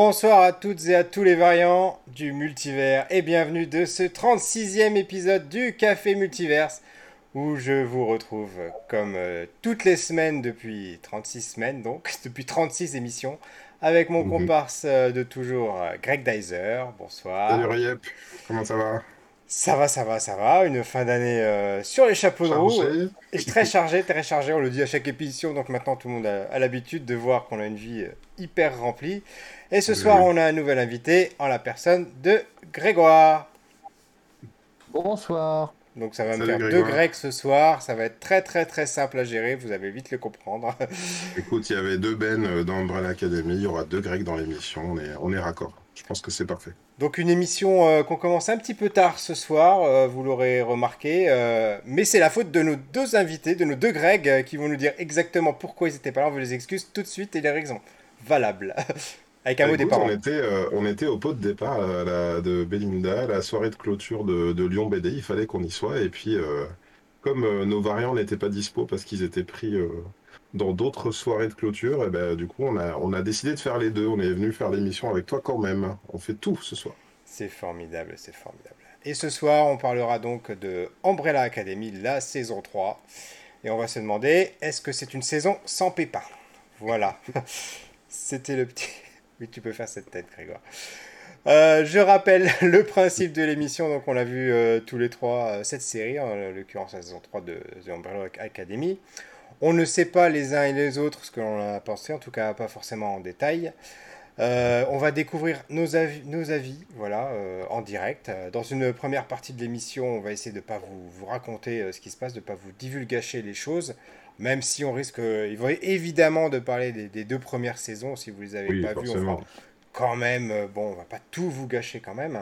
Bonsoir à toutes et à tous les variants du multivers et bienvenue de ce 36e épisode du Café Multiverse où je vous retrouve comme euh, toutes les semaines depuis 36 semaines donc, depuis 36 émissions avec mon Mhm. comparse euh, de toujours euh, Greg Dyser. Bonsoir. Salut Riep, comment ça va? Ça va, ça va, ça va. Une fin d'année euh, sur les chapeaux de roue. Et très chargé, très chargé, on le dit à chaque émission, donc maintenant tout le monde a, a l'habitude de voir qu'on a une vie hyper remplie. Et ce soir, on a un nouvel invité en la personne de Grégoire. Bonsoir. Donc ça va me Salut, faire deux. Grecs ce soir, ça va être très très très simple à gérer, vous allez vite le comprendre. Écoute, il y avait deux Ben euh, dans Umbrella Academy, il y aura deux Grecs dans l'émission, on est, on est raccord. Je pense que c'est parfait. Donc une émission euh, qu'on commence un petit peu tard ce soir, euh, vous l'aurez remarqué, euh, mais c'est la faute de nos deux invités, de nos deux Gregs, euh, qui vont nous dire exactement pourquoi ils étaient pas là, on veut les excuses tout de suite et les raisons valables. Avec un mot parents. on, était, euh, on était au pot de départ euh, de Belinda, la soirée de clôture de, de Lyon BD, il fallait qu'on y soit. Et puis, euh, comme euh, nos variants n'étaient pas dispo parce qu'ils étaient pris dans d'autres soirées de clôture, et ben, du coup, on a, on a décidé de faire les deux. On est venu faire l'émission avec toi quand même. On fait tout ce soir. C'est formidable, c'est formidable. Et ce soir, on parlera donc de Umbrella Academy, la saison 3. Et on va se demander, est-ce que c'est une saison sans pépin Voilà. C'était le petit... Oui, tu peux faire cette tête, Grégoire. Euh, je rappelle le principe de l'émission. Donc, on l'a vu euh, tous les trois, euh, cette série, en l'occurrence la saison 3 de The Umbrella Academy. On ne sait pas les uns et les autres ce que l'on a pensé, en tout cas pas forcément en détail. On va découvrir nos avis, nos avis voilà, en direct. Dans une première partie de l'émission, on va essayer de ne pas vous, vous raconter ce qui se passe, de ne pas vous divulgacher les choses, même si on risque euh, il va évidemment de parler des, des deux premières saisons, si vous les avez Oui, pas vues, fera quand même, euh, bon, on va pas tout vous gâcher quand même.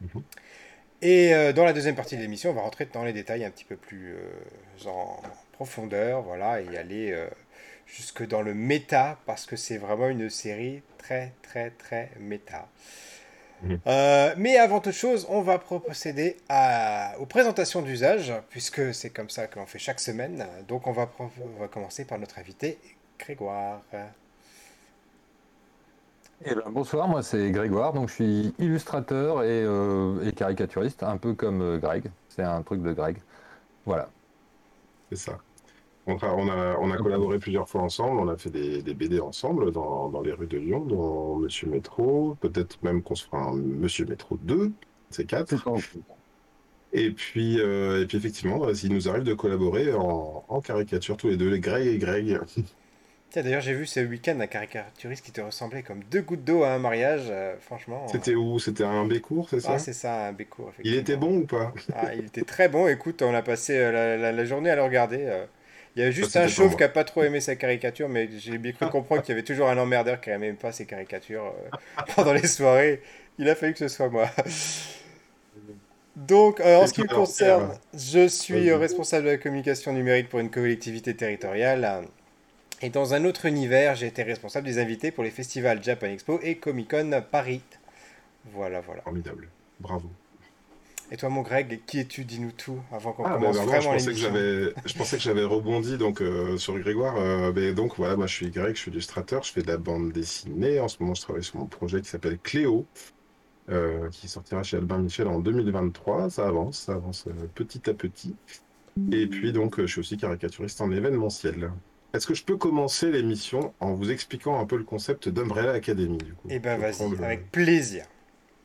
Mhm. Et euh, dans la deuxième partie de l'émission, on va rentrer dans les détails un petit peu plus euh, en profondeur, voilà, et aller euh, jusque dans le méta, parce que c'est vraiment une série très, très, très méta. Mhm. Euh, mais avant toute chose, on va procéder à, aux présentations d'usage, puisque c'est comme ça que l'on fait chaque semaine. Donc on va, on va commencer par notre invité, Grégoire. Eh ben, bonsoir, moi c'est Grégoire, donc je suis illustrateur et, euh, et caricaturiste, un peu comme euh, Greg. C'est un truc de Greg. Voilà. C'est ça. On a, on a, on a collaboré plusieurs fois ensemble, on a fait des, des BD ensemble dans, dans les rues de Lyon, dans Monsieur Métro, peut-être même qu'on se fera un Monsieur Métro 2, c'est 4. C'est en- Et puis, euh, et puis effectivement, euh, il nous arrive de collaborer en, en caricature tous les deux, les Greg et Greg. Tiens, d'ailleurs, j'ai vu ce week-end un caricaturiste qui te ressemblait comme deux gouttes d'eau à un mariage. euh, franchement. C'était où? C'était un Bécourt, c'est ça? Ah, c'est ça, un Bécourt, Il était effectivement. bon ou pas? Ah, il était très bon. Écoute, on a passé euh, la, la- la journée à le regarder. Il y avait juste un chauve qui a pas trop aimé sa caricature, mais j'ai bien cru comprendre qu'il y avait toujours un emmerdeur qui n'aimait pas ses caricatures euh, pendant les soirées. Il a fallu que ce soit moi. Donc, euh, en ce qui me concerne, je suis euh, responsable de la communication numérique pour une collectivité territoriale. Et dans un autre univers, j'ai été responsable des invités pour les festivals Japan Expo et Comic Con Paris. Voilà, voilà. Formidable. Bravo. Et toi, mon Greg, qui es-tu? Dis-nous tout avant qu'on Ah, commence bah, je vraiment pensais que j'avais, je pensais que j'avais rebondi donc euh, sur Grégoire. euh, mais donc voilà, moi je suis Greg, je suis illustrateur, je fais de la bande dessinée. En ce moment, je travaille sur mon projet qui s'appelle Cléo, euh, qui sortira chez Albin Michel en 2023. Ça avance, ça avance euh, petit à petit. Et puis donc, je suis aussi caricaturiste en événementiel. Est-ce que je peux commencer l'émission en vous expliquant un peu le concept d'Umbrella Academy du coup? Eh ben Je vas-y, avec plaisir.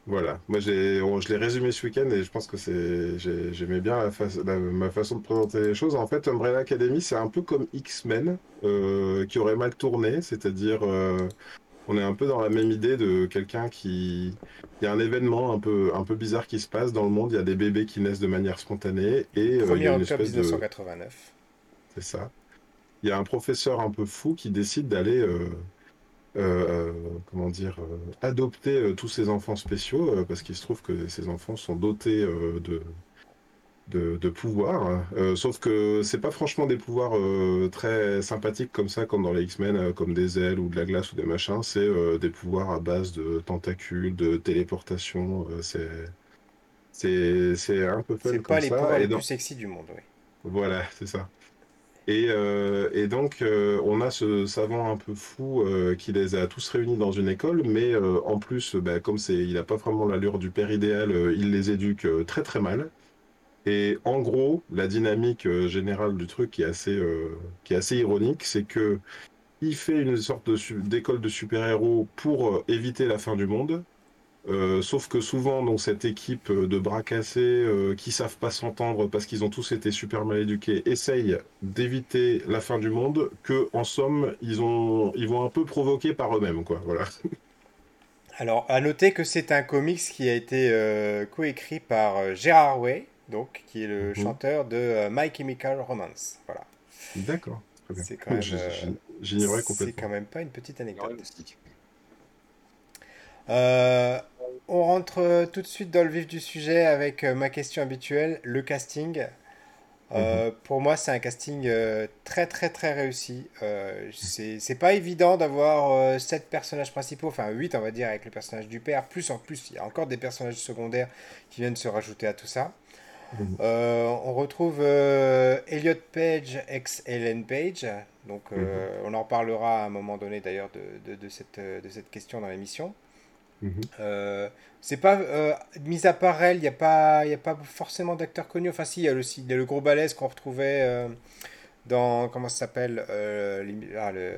Voilà, moi j'ai, je l'ai résumé ce week-end et je pense que c'est, j'ai- j'aimais bien la fa- la- ma façon de présenter les choses. En fait, Umbrella Academy, c'est un peu comme X-Men euh, qui aurait mal tourné, c'est-à-dire euh, on est un peu dans la même idée de quelqu'un qui, il y a un événement un peu, un peu bizarre qui se passe dans le monde. Il y a des bébés qui naissent de manière spontanée et euh, il y 1er a une octobre espèce de, 1989. c'est ça. Il y a un professeur un peu fou qui décide d'aller, euh, euh, euh, comment dire, euh, adopter euh, tous ces enfants spéciaux euh, parce qu'il se trouve que ces enfants sont dotés euh, de, de. Euh, sauf que c'est pas franchement des pouvoirs euh, très sympathiques comme ça, comme dans les X-Men, euh, comme des ailes ou de la glace ou des machins. C'est euh, des pouvoirs à base de tentacules, de téléportation. euh, c'est c'est un peu fun C'est comme pas les ça. pouvoirs Et les dans- plus sexy du monde, oui. Voilà, c'est ça. Et, euh, et donc, euh, on a ce savant un peu fou euh, qui les a tous réunis dans une école, mais en plus, bah, comme il n'a pas vraiment l'allure du père idéal, il les éduque très très mal. Et en gros, la dynamique générale du truc qui est assez, ironique, c'est que il fait une sorte d'école de super-héros pour éviter la fin du monde. Euh, sauf que souvent, donc, cette équipe euh, de bras cassés euh, qui savent pas s'entendre parce qu'ils ont tous été super mal éduqués essaye d'éviter la fin du monde que, en somme, ils ont, ils vont un peu provoquer par eux-mêmes, quoi. Voilà. Alors, à noter que c'est un comics qui a été euh, coécrit par Gérard Way, donc, qui est le Mhm. chanteur de euh, My Chemical Romance. Voilà. D'accord. C'est quand même, euh, C'est quand pas une petite anecdote. Ouais. Euh, on rentre euh, tout de suite dans le vif du sujet avec euh, ma question habituelle, le casting. Euh, Pour moi, c'est un casting euh, très très très réussi. Euh, c'est pas évident d'avoir sept personnages principaux, enfin 8 on va dire avec le personnage du père, plus en plus il y a encore des personnages secondaires qui viennent se rajouter à tout ça. Mhm. On retrouve Elliot Page ex Ellen Page, donc euh, on en parlera à un moment donné d'ailleurs de, de- de cette, de cette question dans l'émission. Mhm. Euh, c'est pas euh, mis à part elle, il n'y a pas, il a pas forcément d'acteurs connus. Enfin, si, il y a le, y a le gros balèze qu'on retrouvait euh, dans comment ça s'appelle euh, les- ah, le-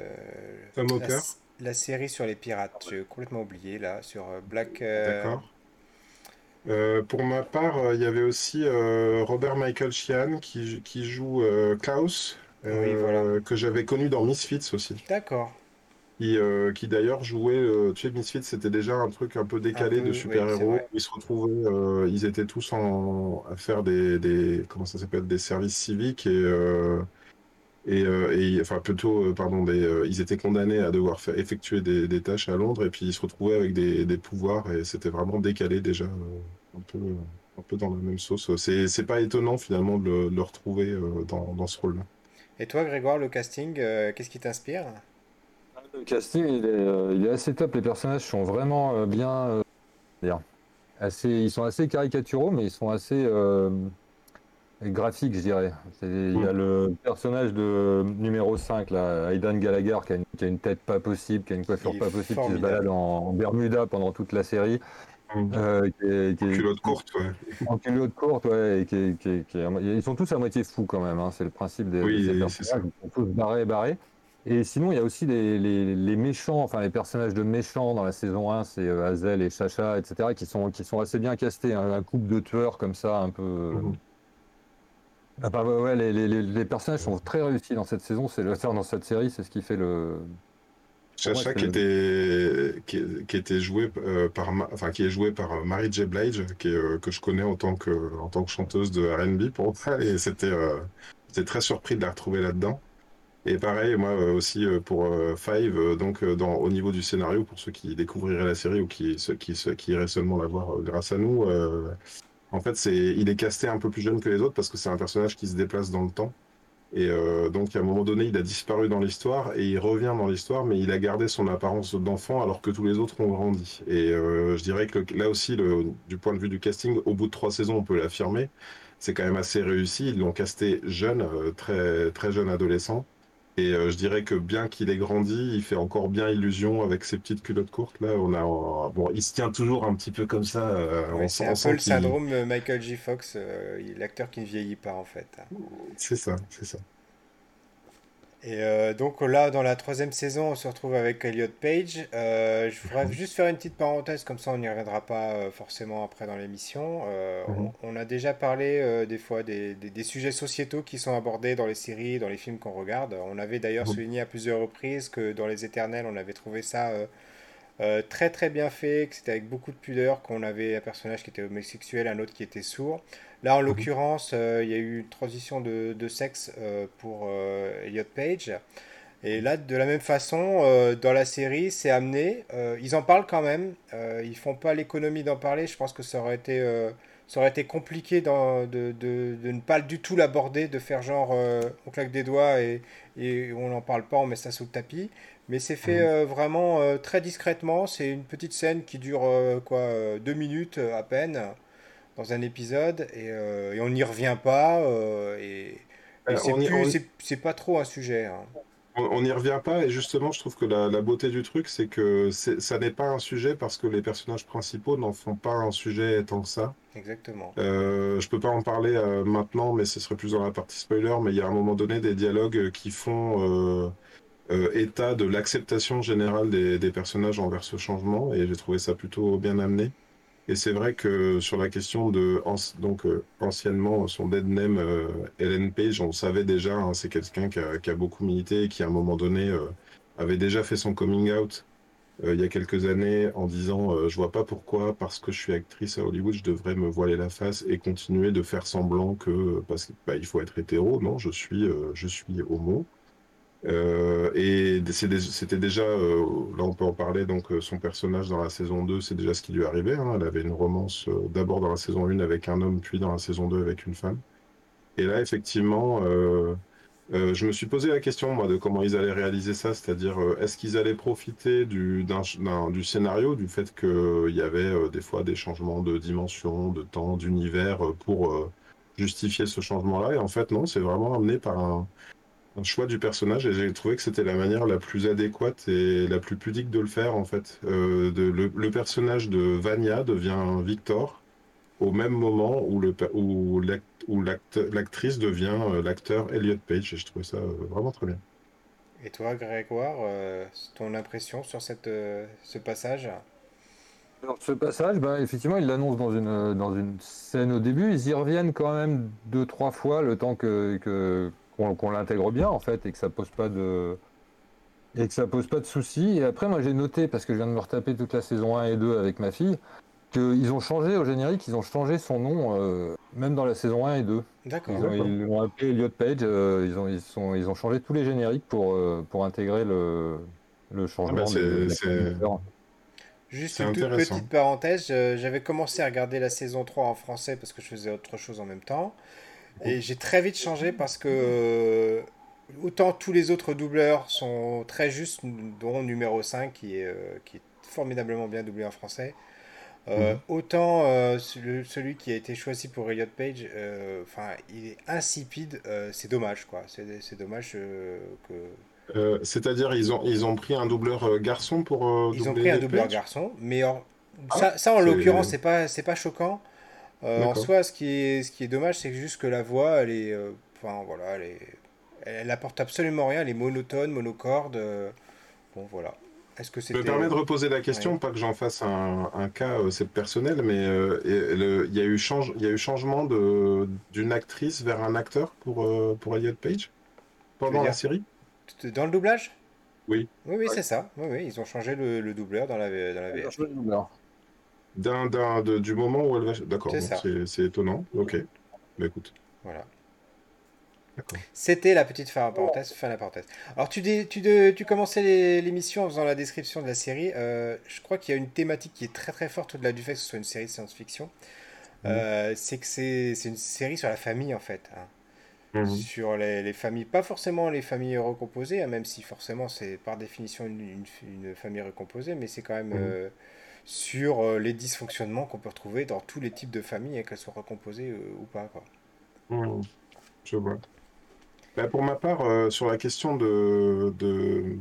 la, série sur les pirates. J'ai complètement oublié là sur Black. d'accord. Pour ma part, il y avait aussi Robert Michael Sheehan qui, qui joue Klaus, Oui, voilà. que j'avais connu dans Misfits aussi. D'accord. Qui, euh, qui d'ailleurs jouait, euh, sais, Misfits, c'était déjà un truc un peu décalé de oui, super-héros. où Ils se retrouvaient, euh, ils étaient tous en, à faire des, des, comment ça s'appelle, des services civiques et, euh, et, et- enfin plutôt, pardon, des, ils étaient condamnés à devoir faire, effectuer des, des tâches à Londres et puis ils se retrouvaient avec des, des pouvoirs et c'était vraiment décalé déjà, un peu, un peu dans la même sauce. C'est, pas étonnant finalement de le, de le retrouver dans, dans ce rôle-là. Et toi, Grégoire, le casting, qu'est-ce qui t'inspire? Le casting, il est, euh, il est assez top. Les personnages sont vraiment euh, bien, euh, assez, ils sont assez caricaturaux, mais ils sont assez graphiques, je dirais. Il y a le personnage de numéro 5, là, Aidan Gallagher, qui a, une, qui a une tête pas possible, qui a une coiffure pas possible, qui se balade en, en Bermuda pendant toute la série. Mm. euh, qui est- qui est- Culotte courte, ouais. en culotte courte, ouais, et qui est- qui ils sont tous à moitié fous quand même, hein, c'est le principe des, Oui, de ces c'est personnages, ils sont tous barrés, barrés. Et sinon, il y a aussi les, les- les méchants, enfin les personnages de méchants dans la saison 1, c'est euh, Hazel et Chacha, etc., qui sont, qui sont assez bien castés, hein, un couple de tueurs comme ça, un peu... ah bah ouais, les, les- les- les personnages sont très réussis dans cette saison, c'est le dans cette série, c'est ce qui fait le... Chacha Ouais, qui était qui, qui était joué euh, par enfin qui est joué par Mary J. Blige qui est, euh, que je connais en tant que en tant que chanteuse de R&B pour moi et c'était euh, très surpris de la retrouver là-dedans et pareil moi euh, aussi euh, pour euh, Five donc au niveau du scénario pour ceux qui découvriraient la série ou qui ceux qui iraient seulement la voir grâce à nous en fait il est casté un peu plus jeune que les autres parce que c'est un personnage qui se déplace dans le temps et donc, à un moment donné, il a disparu dans l'histoire et il revient dans l'histoire, mais il a gardé son apparence d'enfant alors que tous les autres ont grandi. Et je dirais que là aussi, du point de vue du casting, au bout de trois saisons, on peut l'affirmer, c'est quand même assez réussi. Ils l'ont casté jeune, très, très jeune adolescent. Et euh, je dirais que bien qu'il ait grandi, il fait encore bien illusion avec ses petites culottes courtes. Là, on a, euh, bon, il se tient toujours un petit peu comme ça. euh, Ouais, c'est un peu le syndrome Michael J. Fox, euh, l'acteur qui ne vieillit pas en fait. C'est ça, c'est ça. Et euh, donc là, dans la troisième saison, on se retrouve avec Elliot Page. Euh, je voudrais juste faire une petite parenthèse, comme ça on n'y reviendra pas euh, forcément après dans l'émission. Mhm. on, on a déjà parlé des fois des, des- des sujets sociétaux qui sont abordés dans les séries, dans les films qu'on regarde. On avait d'ailleurs Mhm. souligné à plusieurs reprises que dans Les Éternels, on avait trouvé ça très très bien fait, que c'était avec beaucoup de pudeur, qu'on avait un personnage qui était homosexuel, un autre qui était sourd. Là, en Mhm. l'occurrence, euh, il y a eu une transition de, de sexe euh, pour euh, Elliot Page. Et là, de la même façon, dans la série, c'est amené. ils en parlent quand même. ils font pas l'économie d'en parler. Je pense que ça aurait été, ça aurait été compliqué de, de- de ne pas du tout l'aborder, de faire genre on claque des doigts et, et on n'en parle pas, on met ça sous le tapis. Mais c'est fait Mhm. euh, vraiment euh, très discrètement. C'est une petite scène qui dure euh, quoi, deux minutes à peine dans un épisode et, euh, et on n'y revient pas. euh, et, Et c'est pas trop un sujet. hein. On n'y revient pas et justement je trouve que la, la beauté du truc c'est que ça n'est pas un sujet parce que les personnages principaux n'en font pas un sujet tant que ça. Exactement. Euh, je peux pas en parler euh, maintenant mais ce serait plus dans la partie spoiler mais il y a à un moment donné des dialogues qui font euh, euh, état de l'acceptation générale des, des personnages envers ce changement et j'ai trouvé ça plutôt bien amené. Et c'est vrai que sur la question de donc euh, anciennement son dead name euh, Ellen Page, on savait déjà, hein, c'est quelqu'un qui a, beaucoup milité et qui à un moment donné euh, avait déjà fait son coming out euh, il y a quelques années en disant euh, je vois pas pourquoi parce que je suis actrice à Hollywood je devrais me voiler la face et continuer de faire semblant que parce qu'il bah, faut être hétéro. Non je suis euh, je suis homo euh, et c'était déjà, euh, là on peut en parler, donc euh, son personnage dans la saison 2, c'est déjà ce qui lui arrivait. Hein. Elle avait une romance d'abord dans la saison 1 avec un homme, puis dans la saison 2 avec une femme. Et là, effectivement, je me suis posé la question, moi, de comment ils allaient réaliser ça, c'est-à-dire, est-ce qu'ils allaient profiter du, du scénario, du fait qu'il y avait des fois des changements de dimension, de temps, d'univers, pour justifier ce changement-là? Et en fait, non, c'est vraiment amené par un, un choix du personnage et j'ai trouvé que c'était la manière la plus adéquate et la plus pudique de le faire en fait. Euh, de, le, le personnage de Vania devient Victor au même moment où le per- où l'act- où l'acte- l'actrice devient euh, l'acteur Elliot Page et je trouvais ça euh, vraiment très bien. Et toi, Grégoire, euh, ton impression sur cette, euh, ce passage? Alors, ce passage, bah, effectivement, ils l'annoncent dans une, dans une scène au début. Ils y reviennent quand même deux, trois fois le temps que, que- qu'on, l'intègre bien, en fait, et que ça pose pas de, et que ça pose pas de soucis. Et après, moi, j'ai noté, parce que je viens de me retaper toute la saison 1 et 2 avec ma fille, qu'ils ont changé au générique, ils ont changé son nom, euh, même dans la saison 1 et 2. D'accord. Ils, ont, ils l'ont appelé Elliot Page, euh, ils, ont, ils, sont, ils ont changé tous les génériques pour, euh, pour intégrer le, le changement. Ah bah, c'est-. Juste une toute petite parenthèse, j'avais commencé à regarder la saison 3 en français parce que je faisais autre chose en même temps. Et j'ai très vite changé parce que euh, autant tous les autres doubleurs sont très justes, dont numéro 5 qui est, euh, qui est formidablement bien doublé en français. Euh, Mhm. Autant euh, celui, qui a été choisi pour Elliot Page, euh, enfin, il est insipide, c'est dommage quoi. C'est dommage que. C'est-à-dire ils ont ils ont pris un doubleur garçon pour Ils ont pris un doubleur Page? garçon, mais Ah, ça, ça, en l'occurrence c'est pas c'est pas choquant. Euh, en soi, ce qui est ce qui est dommage, c'est que juste que la voix, elle est, euh, enfin voilà, elle est, elle, elle apporte absolument rien, elle est monotone, monocorde. euh, bon voilà. Est-ce que Je me permets de reposer la question, Ouais. pas que j'en fasse un, un cas, euh, c'est personnel, mais euh, il y a eu change, y a eu changement de d'une actrice vers un acteur pour euh, pour Elliot Page pendant la série? dans le doublage? Oui. Oui, oui, Ouais. c'est ça. Oui, oui, ils ont changé le, le doubleur dans la, dans la VF. D'un, d'un, de- du moment où elle va. D'accord, C'est étonnant. Ok. Bah écoute. Voilà. D'accord. C'était la petite fin parenthèse, fin de la parenthèse. Alors tu, dé- tu, de- tu commençais les- l'émission en faisant la description de la série. Euh, je crois qu'il y a une thématique qui est très très forte au-delà du fait que ce soit une série de science-fiction. Euh, c'est que c'est c'est une série sur la famille en fait. hein. Mhm. Sur les, les familles, pas forcément les familles recomposées, hein, même si forcément c'est par définition une, une- une famille recomposée, mais c'est quand même Mhm. euh, sur euh, les dysfonctionnements qu'on peut retrouver dans tous les types de familles, hein, qu'elles soient recomposées euh, ou pas. Quoi. Mhm. Je vois. Bah, pour ma part, euh, sur la question de, de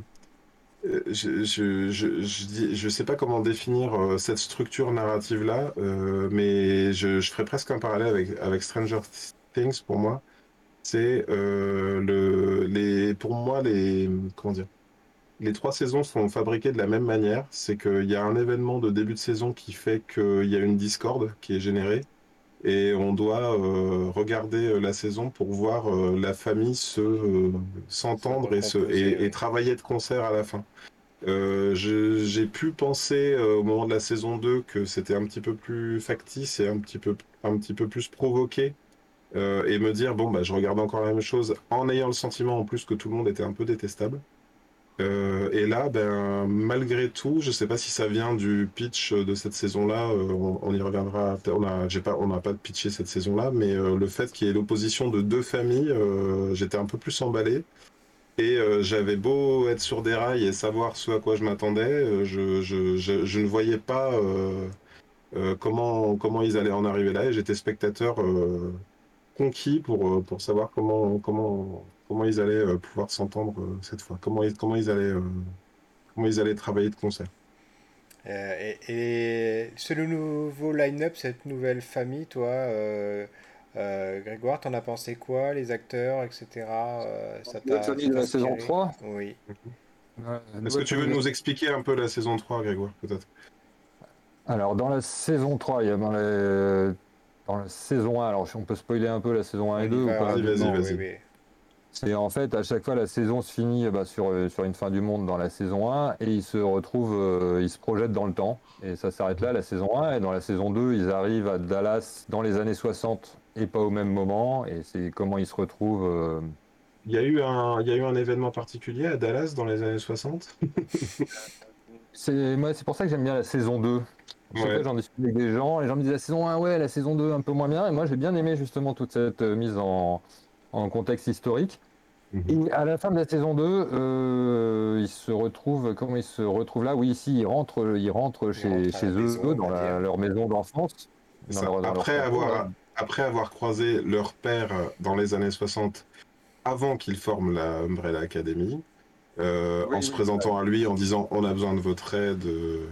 je, je, sais pas comment définir cette structure narrative-là, euh, mais je, ferais presque un parallèle avec, avec Stranger Things pour moi. C'est le, les, pour moi les, comment dire, les trois saisons sont fabriquées de la même manière. C'est qu'il y a un événement de début de saison qui fait qu'il y a une discorde qui est générée et on doit euh, regarder euh, la saison pour voir euh, la famille se s'entendre et, se, et, travailler de concert à la fin. J'ai pu penser au moment de la saison 2 que c'était un petit peu plus factice et un petit peu, un petit peu plus provoqué et me dire bon bah je regarde encore la même chose en ayant le sentiment en plus que tout le monde était un peu détestable. Euh, et là, ben, malgré tout, je sais pas si ça vient du pitch de cette saison-là, euh, on, y reviendra. On a, j'ai pas, on n'a pas pitché cette saison-là, mais euh, le fait qu'il y ait l'opposition de deux familles, j'étais un peu plus emballé. Et j'avais beau être sur des rails et savoir ce à quoi je m'attendais, je, ne voyais pas comment, ils allaient en arriver là, et j'étais spectateur conquis pour, pour savoir comment, comment, comment ils allaient pouvoir s'entendre cette fois, comment ils, comment ils allaient, comment ils allaient travailler de concert. et, et c'est le nouveau line-up, cette nouvelle famille, toi, Grégoire, t'en as pensé quoi, les acteurs, etc. ça t'a, de la saison 3 Oui. Est-ce que tu veux nous expliquer un peu la saison 3, Grégoire, peut-être? Alors, dans la saison 3, il y a dans, dans la saison 1, alors on peut spoiler un peu la saison 1 et 2 ou pas Vas-y, vas-y, vas-y. C'est en fait, à chaque fois, la saison se finit bah, sur, sur une fin du monde dans la saison 1 et ils se retrouvent, euh, ils se projettent dans le temps. Et ça s'arrête là, la saison 1. Et dans la saison 2, ils arrivent à Dallas dans les années 60 et pas au même moment. Et c'est comment ils se retrouvent. Euh, il y, a eu un, il y a eu un événement particulier à Dallas dans les années 60 C'est c'est pour ça que j'aime bien la saison 2. J'en discute avec des gens, les gens me disent la saison 1, ouais, la saison 2 un peu moins bien. Et moi, j'ai bien aimé justement toute cette euh, mise en, en contexte historique. Mhm. Et à la fin de la saison 2, euh, ils se retrouvent, comment ils se retrouvent là? Oui, ici, ils rentrent, ils rentrent chez, chez eux, dans leur maison d'enfance. Après, avoir, après avoir croisé leur père dans les années 60 avant qu'il forme la Umbrella Academy, euh, en se présentant à lui, en disant on a besoin de votre aide euh,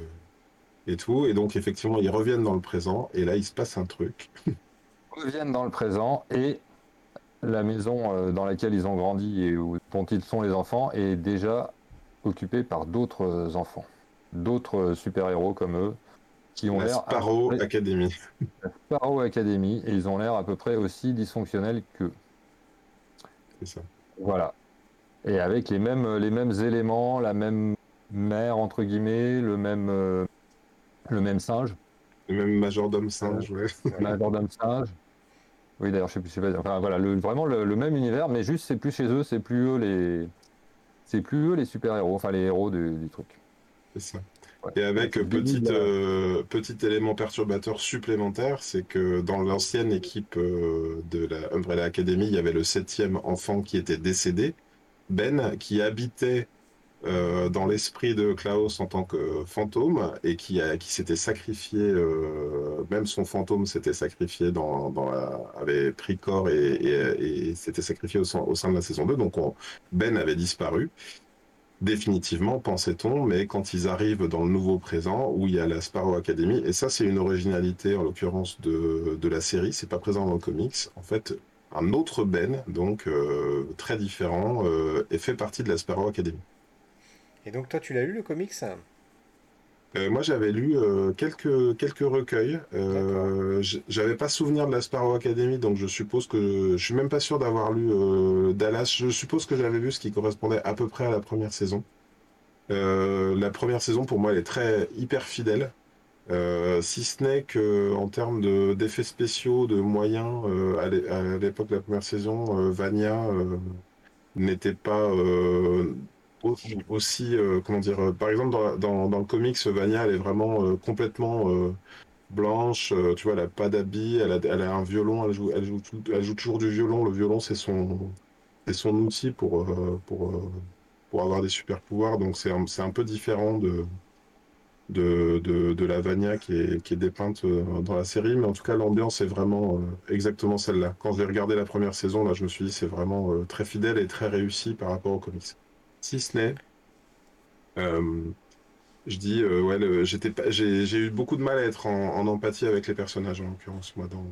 et tout. Et donc effectivement, ils reviennent dans le présent et là, il se passe un truc. Ils reviennent dans le présent et la maison euh, dans laquelle ils ont grandi et où, dont ils sont les enfants est déjà occupée par d'autres enfants, d'autres super-héros comme eux, qui ont l'air... Sparrow Academy. Sparrow Academy, et ils ont l'air à peu près aussi dysfonctionnels qu'eux. Voilà. Et avec les mêmes, les mêmes éléments, la même mère, entre guillemets, le même, euh, le même singe. Le même majordome singe, ouais. majordome singe. Oui, d'ailleurs, je sais plus, je sais pas. Enfin, voilà, le, vraiment le, même univers, mais juste, c'est plus chez eux, c'est plus eux les. C'est plus eux les super-héros, enfin les héros du, truc. C'est ça. Et avec petit, euh, petit élément perturbateur supplémentaire, c'est que dans l'ancienne équipe euh, de la Umbrella Academy, il y avait le septième enfant qui était décédé, Ben, qui habitait euh, dans l'esprit de Klaus en tant que fantôme et qui, s'était sacrifié, même son fantôme s'était sacrifié dans, la, avait pris corps et, et, s'était sacrifié au sein, de la saison 2. Donc Ben avait disparu définitivement, pensait-on, mais quand ils arrivent dans le nouveau présent, où il y a la Sparrow Academy, et ça c'est une originalité en l'occurrence de, la série, c'est pas présent dans le comics, en fait un autre Ben, donc euh, très différent, euh, est fait partie de la Sparrow Academy. Et donc toi tu l'as lu le comics? Euh, moi, j'avais lu euh, quelques, quelques recueils. Euh, j'avais pas souvenir de la Sparrow Academy, donc je suppose que je suis même pas sûr d'avoir lu euh, Dallas. Je suppose que j'avais vu ce qui correspondait à peu près à la première saison. la première saison, pour moi, elle est très hyper fidèle. si ce n'est que en termes d'effets spéciaux, de moyens, à l'époque de la première saison, Vania n'était pas aussi, euh, comment dire, euh, par exemple, dans, dans, le comics, Vania, elle est vraiment euh, complètement blanche, tu vois, elle n'a pas d'habit, elle a, elle a un violon, elle joue, elle, joue toujours du violon. Le violon, c'est son, son outil pour, pour, pour avoir des super pouvoirs. Donc, c'est un, un peu différent de, de, de, de, la Vania qui est, qui est dépeinte dans la série. Mais en tout cas, l'ambiance est vraiment exactement celle-là. Quand j'ai regardé la première saison, là, je me suis dit, c'est vraiment très fidèle et très réussi par rapport au comics si ce n'est. Euh, je dis, euh, ouais, j'ai eu beaucoup de mal à être en, empathie avec les personnages, en l'occurrence, moi, dans,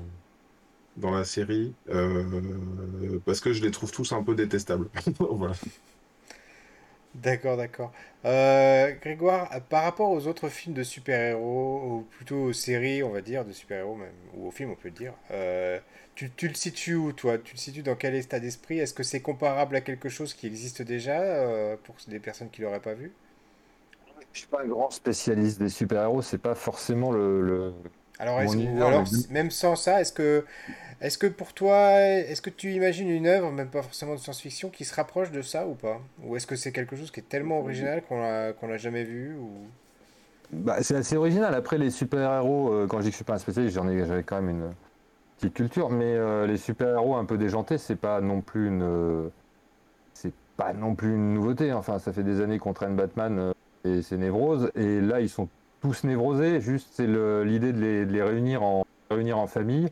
dans la série, euh, parce que je les trouve tous un peu détestables. voilà. D'accord, d'accord. Euh, Grégoire, par rapport aux autres films de super-héros, ou plutôt aux séries, on va dire, de super-héros, même, ou aux films, on peut le dire, euh, tu, tu, le situes où, toi? Tu le situes dans quel état d'esprit? Est-ce que c'est comparable à quelque chose qui existe déjà, euh, pour des personnes qui ne l'auraient pas vu? Je suis pas un grand spécialiste des super-héros, c'est pas forcément le... Alors, alors même sans ça, est-ce que est-ce que pour toi, est-ce que tu imagines une œuvre, même pas forcément de science-fiction, qui se rapproche de ça ou pas? Ou est-ce que c'est quelque chose qui est tellement original qu'on l'a qu'on l'a jamais vu ou... bah, C'est assez original. Après, les super-héros, euh, quand je dis que je suis pas un spécialiste, j'en ai, j'avais quand même une petite culture, mais euh, les super-héros un peu déjantés, c'est pas non plus une. c'est pas non plus une nouveauté. Enfin, ça fait des années qu'on traîne Batman euh, et ses névroses, et là, ils sont tous névrosés. Juste, c'est l'idée de les, de les réunir en, réunir en famille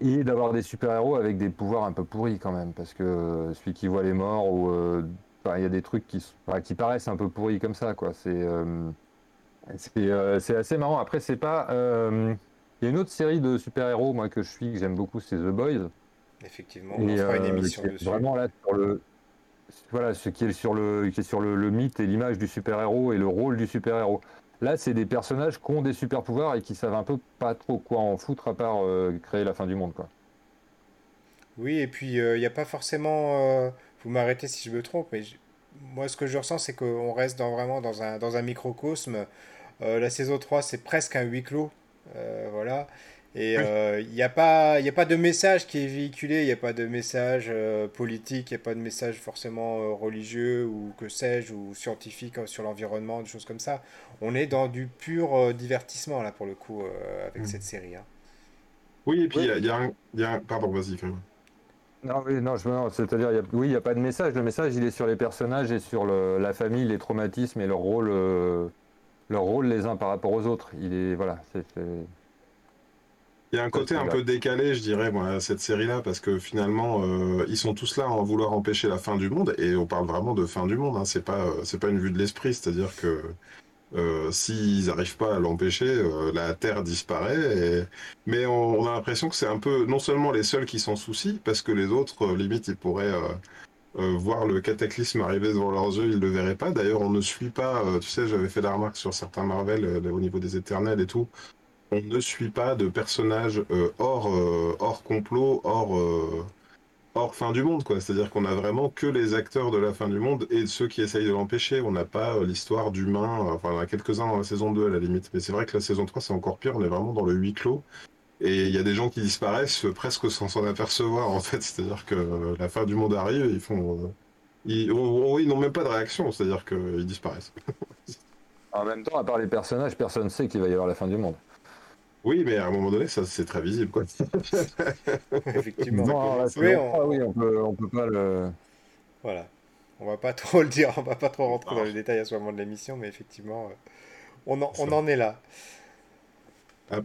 et d'avoir des super-héros avec des pouvoirs un peu pourris quand même, parce que celui qui voit les morts, ou il y a des trucs qui, qui paraissent un peu pourris comme ça, quoi. C'est c'est assez marrant. Après, c'est pas. Il y a une autre série de super-héros, moi, que je suis, que j'aime beaucoup, c'est The Boys. Effectivement, on fera une émission dessus. Vraiment là, sur le, voilà, ce qui est sur le, qui est sur le, mythe et l'image du super-héros et le rôle du super-héros. Là, c'est des personnages qui ont des super-pouvoirs et qui savent un peu pas trop quoi en foutre à part euh, créer la fin du monde, quoi. Oui, et puis il euh, n'y a pas forcément. Euh, vous m'arrêtez si je me trompe, mais moi, ce que je ressens, c'est qu'on reste vraiment dans un, dans un microcosme. la saison 3, c'est presque un huis clos. voilà. Et il euh, n'y a, pas, a pas de message qui est véhiculé, il n'y a pas de message euh, politique, il n'y a pas de message forcément euh, religieux ou que sais-je, ou scientifique sur l'environnement, des choses comme ça. On est dans du pur divertissement, là, pour le coup, avec mm. cette série. Hein. Oui, et puis il y, a un... Pardon, vas-y, Non, oui, non, c'est-à-dire, oui, il n'y a pas de message. Le message, il est sur les personnages et sur la famille, les traumatismes et leur rôle, leur rôle les uns par rapport aux autres. Il est, voilà, c'est il y a un côté un peu décalé, je dirais, à cette série-là, parce que finalement, euh, ils sont tous là à vouloir empêcher la fin du monde, et on parle vraiment de fin du monde. Hein, c'est pas, euh, pas une vue de l'esprit, c'est-à-dire que euh, s'ils n'arrivent pas à l'empêcher, la Terre disparaît. Mais on, a l'impression que c'est un peu, non seulement les seuls qui s'en soucient, parce que les autres, limite, ils pourraient voir le cataclysme arriver devant leurs yeux, ils le verraient pas. D'ailleurs, on ne suit pas. tu sais, j'avais fait la remarque sur certains Marvel au niveau des Éternels et tout on ne suit pas de personnages euh, hors, euh, hors complot, hors, euh, hors fin du monde, quoi. C'est-à-dire qu'on a vraiment que les acteurs de la fin du monde et ceux qui essayent de l'empêcher. On n'a pas l'histoire d'humains, enfin, on a quelques-uns dans la saison 2 à la limite. Mais c'est vrai que la saison 3, c'est encore pire, on est vraiment dans le huis clos. Et il y a des gens qui disparaissent presque sans s'en apercevoir, en fait. C'est-à-dire que la fin du monde arrive, ils font. Ils, ils n'ont même pas de réaction, c'est-à-dire qu'ils disparaissent. en même temps, à part les personnages, personne ne sait qu'il va y avoir la fin du monde. Oui, mais à un moment donné, ça c'est très visible, quoi. Effectivement. oui, on... peut, on peut pas le. Voilà. On va pas trop le dire, on va pas trop rentrer dans les détails à ce moment de l'émission, mais effectivement, euh, on, en, on en est là. Ah.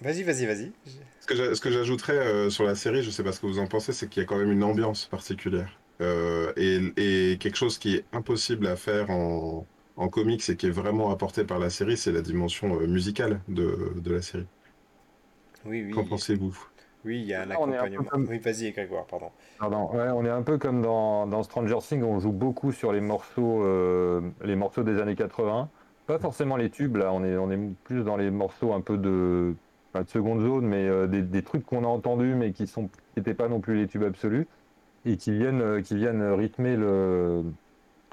Vas-y, vas-y, vas-y. Ce que j'ajouterais euh, sur la série, je sais pas ce que vous en pensez, c'est qu'il y a quand même une ambiance particulière. Euh, et, et, quelque chose qui est impossible à faire en, en comics et qui est vraiment apporté par la série, c'est la dimension euh, musicale de, de, la série. Oui, oui. Qu'en pensez-vous? Oui, il y a un accompagnement. Oui, vas-y, Grégoire, pardon. Pardon. Ouais, on est un peu comme dans, dans, Stranger Things, on joue beaucoup sur les morceaux, euh, les morceaux des années 80. Pas forcément les tubes, là, on est, on est plus dans les morceaux un peu de, pas de seconde zone, mais euh, des, des, trucs qu'on a entendus, mais qui n'étaient pas non plus les tubes absolus, et qui viennent, qui viennent rythmer le,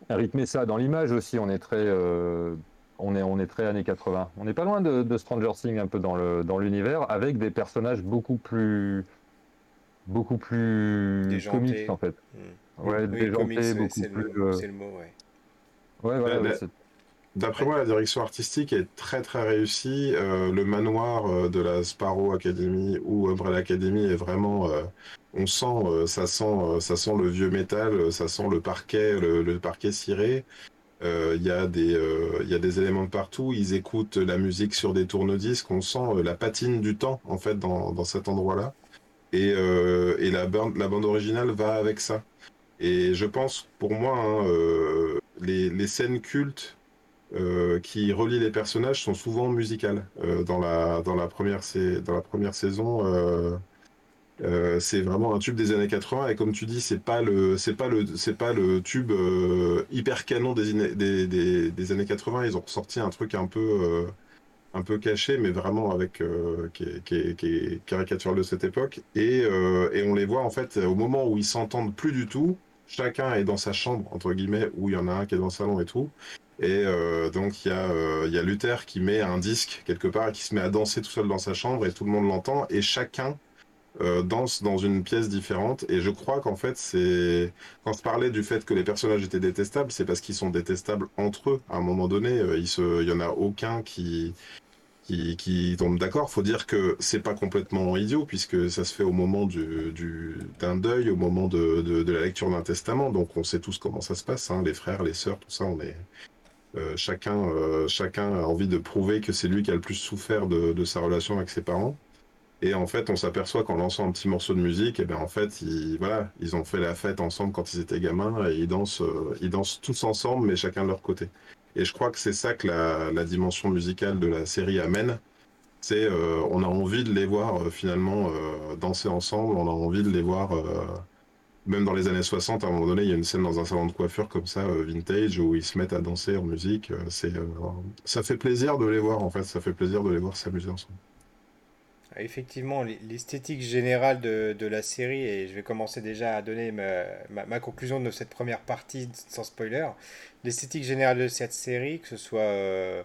rythmer ça dans l'image aussi. On est très, euh, on est, on est très années 80. On n'est pas loin de, Stranger Things un peu dans le dans l'univers, avec des personnages beaucoup plus, beaucoup plus comiques en fait. Hmm. Ouais, oui, déjantés, beaucoup plus. Euh, c'est le, mot, ouais. Ouais, voilà. D'après moi, la direction artistique est très très réussie. Euh, le manoir de la Sparrow Academy ou Umbrella Academy est vraiment on sent, euh, ça sent, euh, ça sent le vieux métal, euh, ça sent le parquet, le, parquet ciré. Il y, a des, il y a des éléments partout. Ils écoutent la musique sur des tourne-disques. On sent la patine du temps en fait dans, dans cet endroit-là. Et, et la, bande, la bande originale va avec ça. Et je pense, pour moi, hein, les, les, scènes cultes qui relient les personnages sont souvent musicales. dans, la, dans la première saison, euh, c'est vraiment un tube des années 80 et comme tu dis c'est pas le c'est pas le c'est pas le tube euh, hyper canon des, des, des, années 80 ils ont ressorti un truc un peu euh, un peu caché mais vraiment avec qui est, caricatural de cette époque. Et, et on les voit en fait au moment où ils s'entendent plus du tout chacun est dans sa chambre entre guillemets où il y en a un qui est dans le salon et tout. Et donc il y a y a Luther qui met un disque quelque part et qui se met à danser tout seul dans sa chambre et tout le monde l'entend et chacun euh, dans une pièce différente. Et je crois qu'en fait, c'est quand je parlais du fait que les personnages étaient détestables, c'est parce qu'ils sont détestables entre eux. À un moment donné, euh, il se, y en a aucun qui tombe d'accord. Faut dire que c'est pas complètement idiot puisque ça se fait au moment du, du d'un deuil, au moment de, la lecture d'un testament. Donc on sait tous comment ça se passe. Hein, les frères, les sœurs, tout ça, euh, chacun, a envie de prouver que c'est lui qui a le plus souffert de sa relation avec ses parents. Et en fait, on s'aperçoit qu'en lançant un petit morceau de musique, et eh ben en fait, ils, voilà, ils ont fait la fête ensemble quand ils étaient gamins et ils dansent, euh, ils dansent tous ensemble, mais chacun de leur côté. Et je crois que c'est ça que la, dimension musicale de la série amène. C'est, euh, on a envie de les voir euh, finalement danser ensemble, on a envie de les voir, même dans les années 60, à un moment donné, il y a une scène dans un salon de coiffure comme ça, vintage, où ils se mettent à danser en musique. c'est, ça fait plaisir de les voir en fait, ça fait plaisir de les voir s'amuser ensemble. Effectivement, l'esthétique générale de, la série, et je vais commencer déjà à donner ma, conclusion de cette première partie sans spoiler, l'esthétique générale de cette série, que ce soit euh,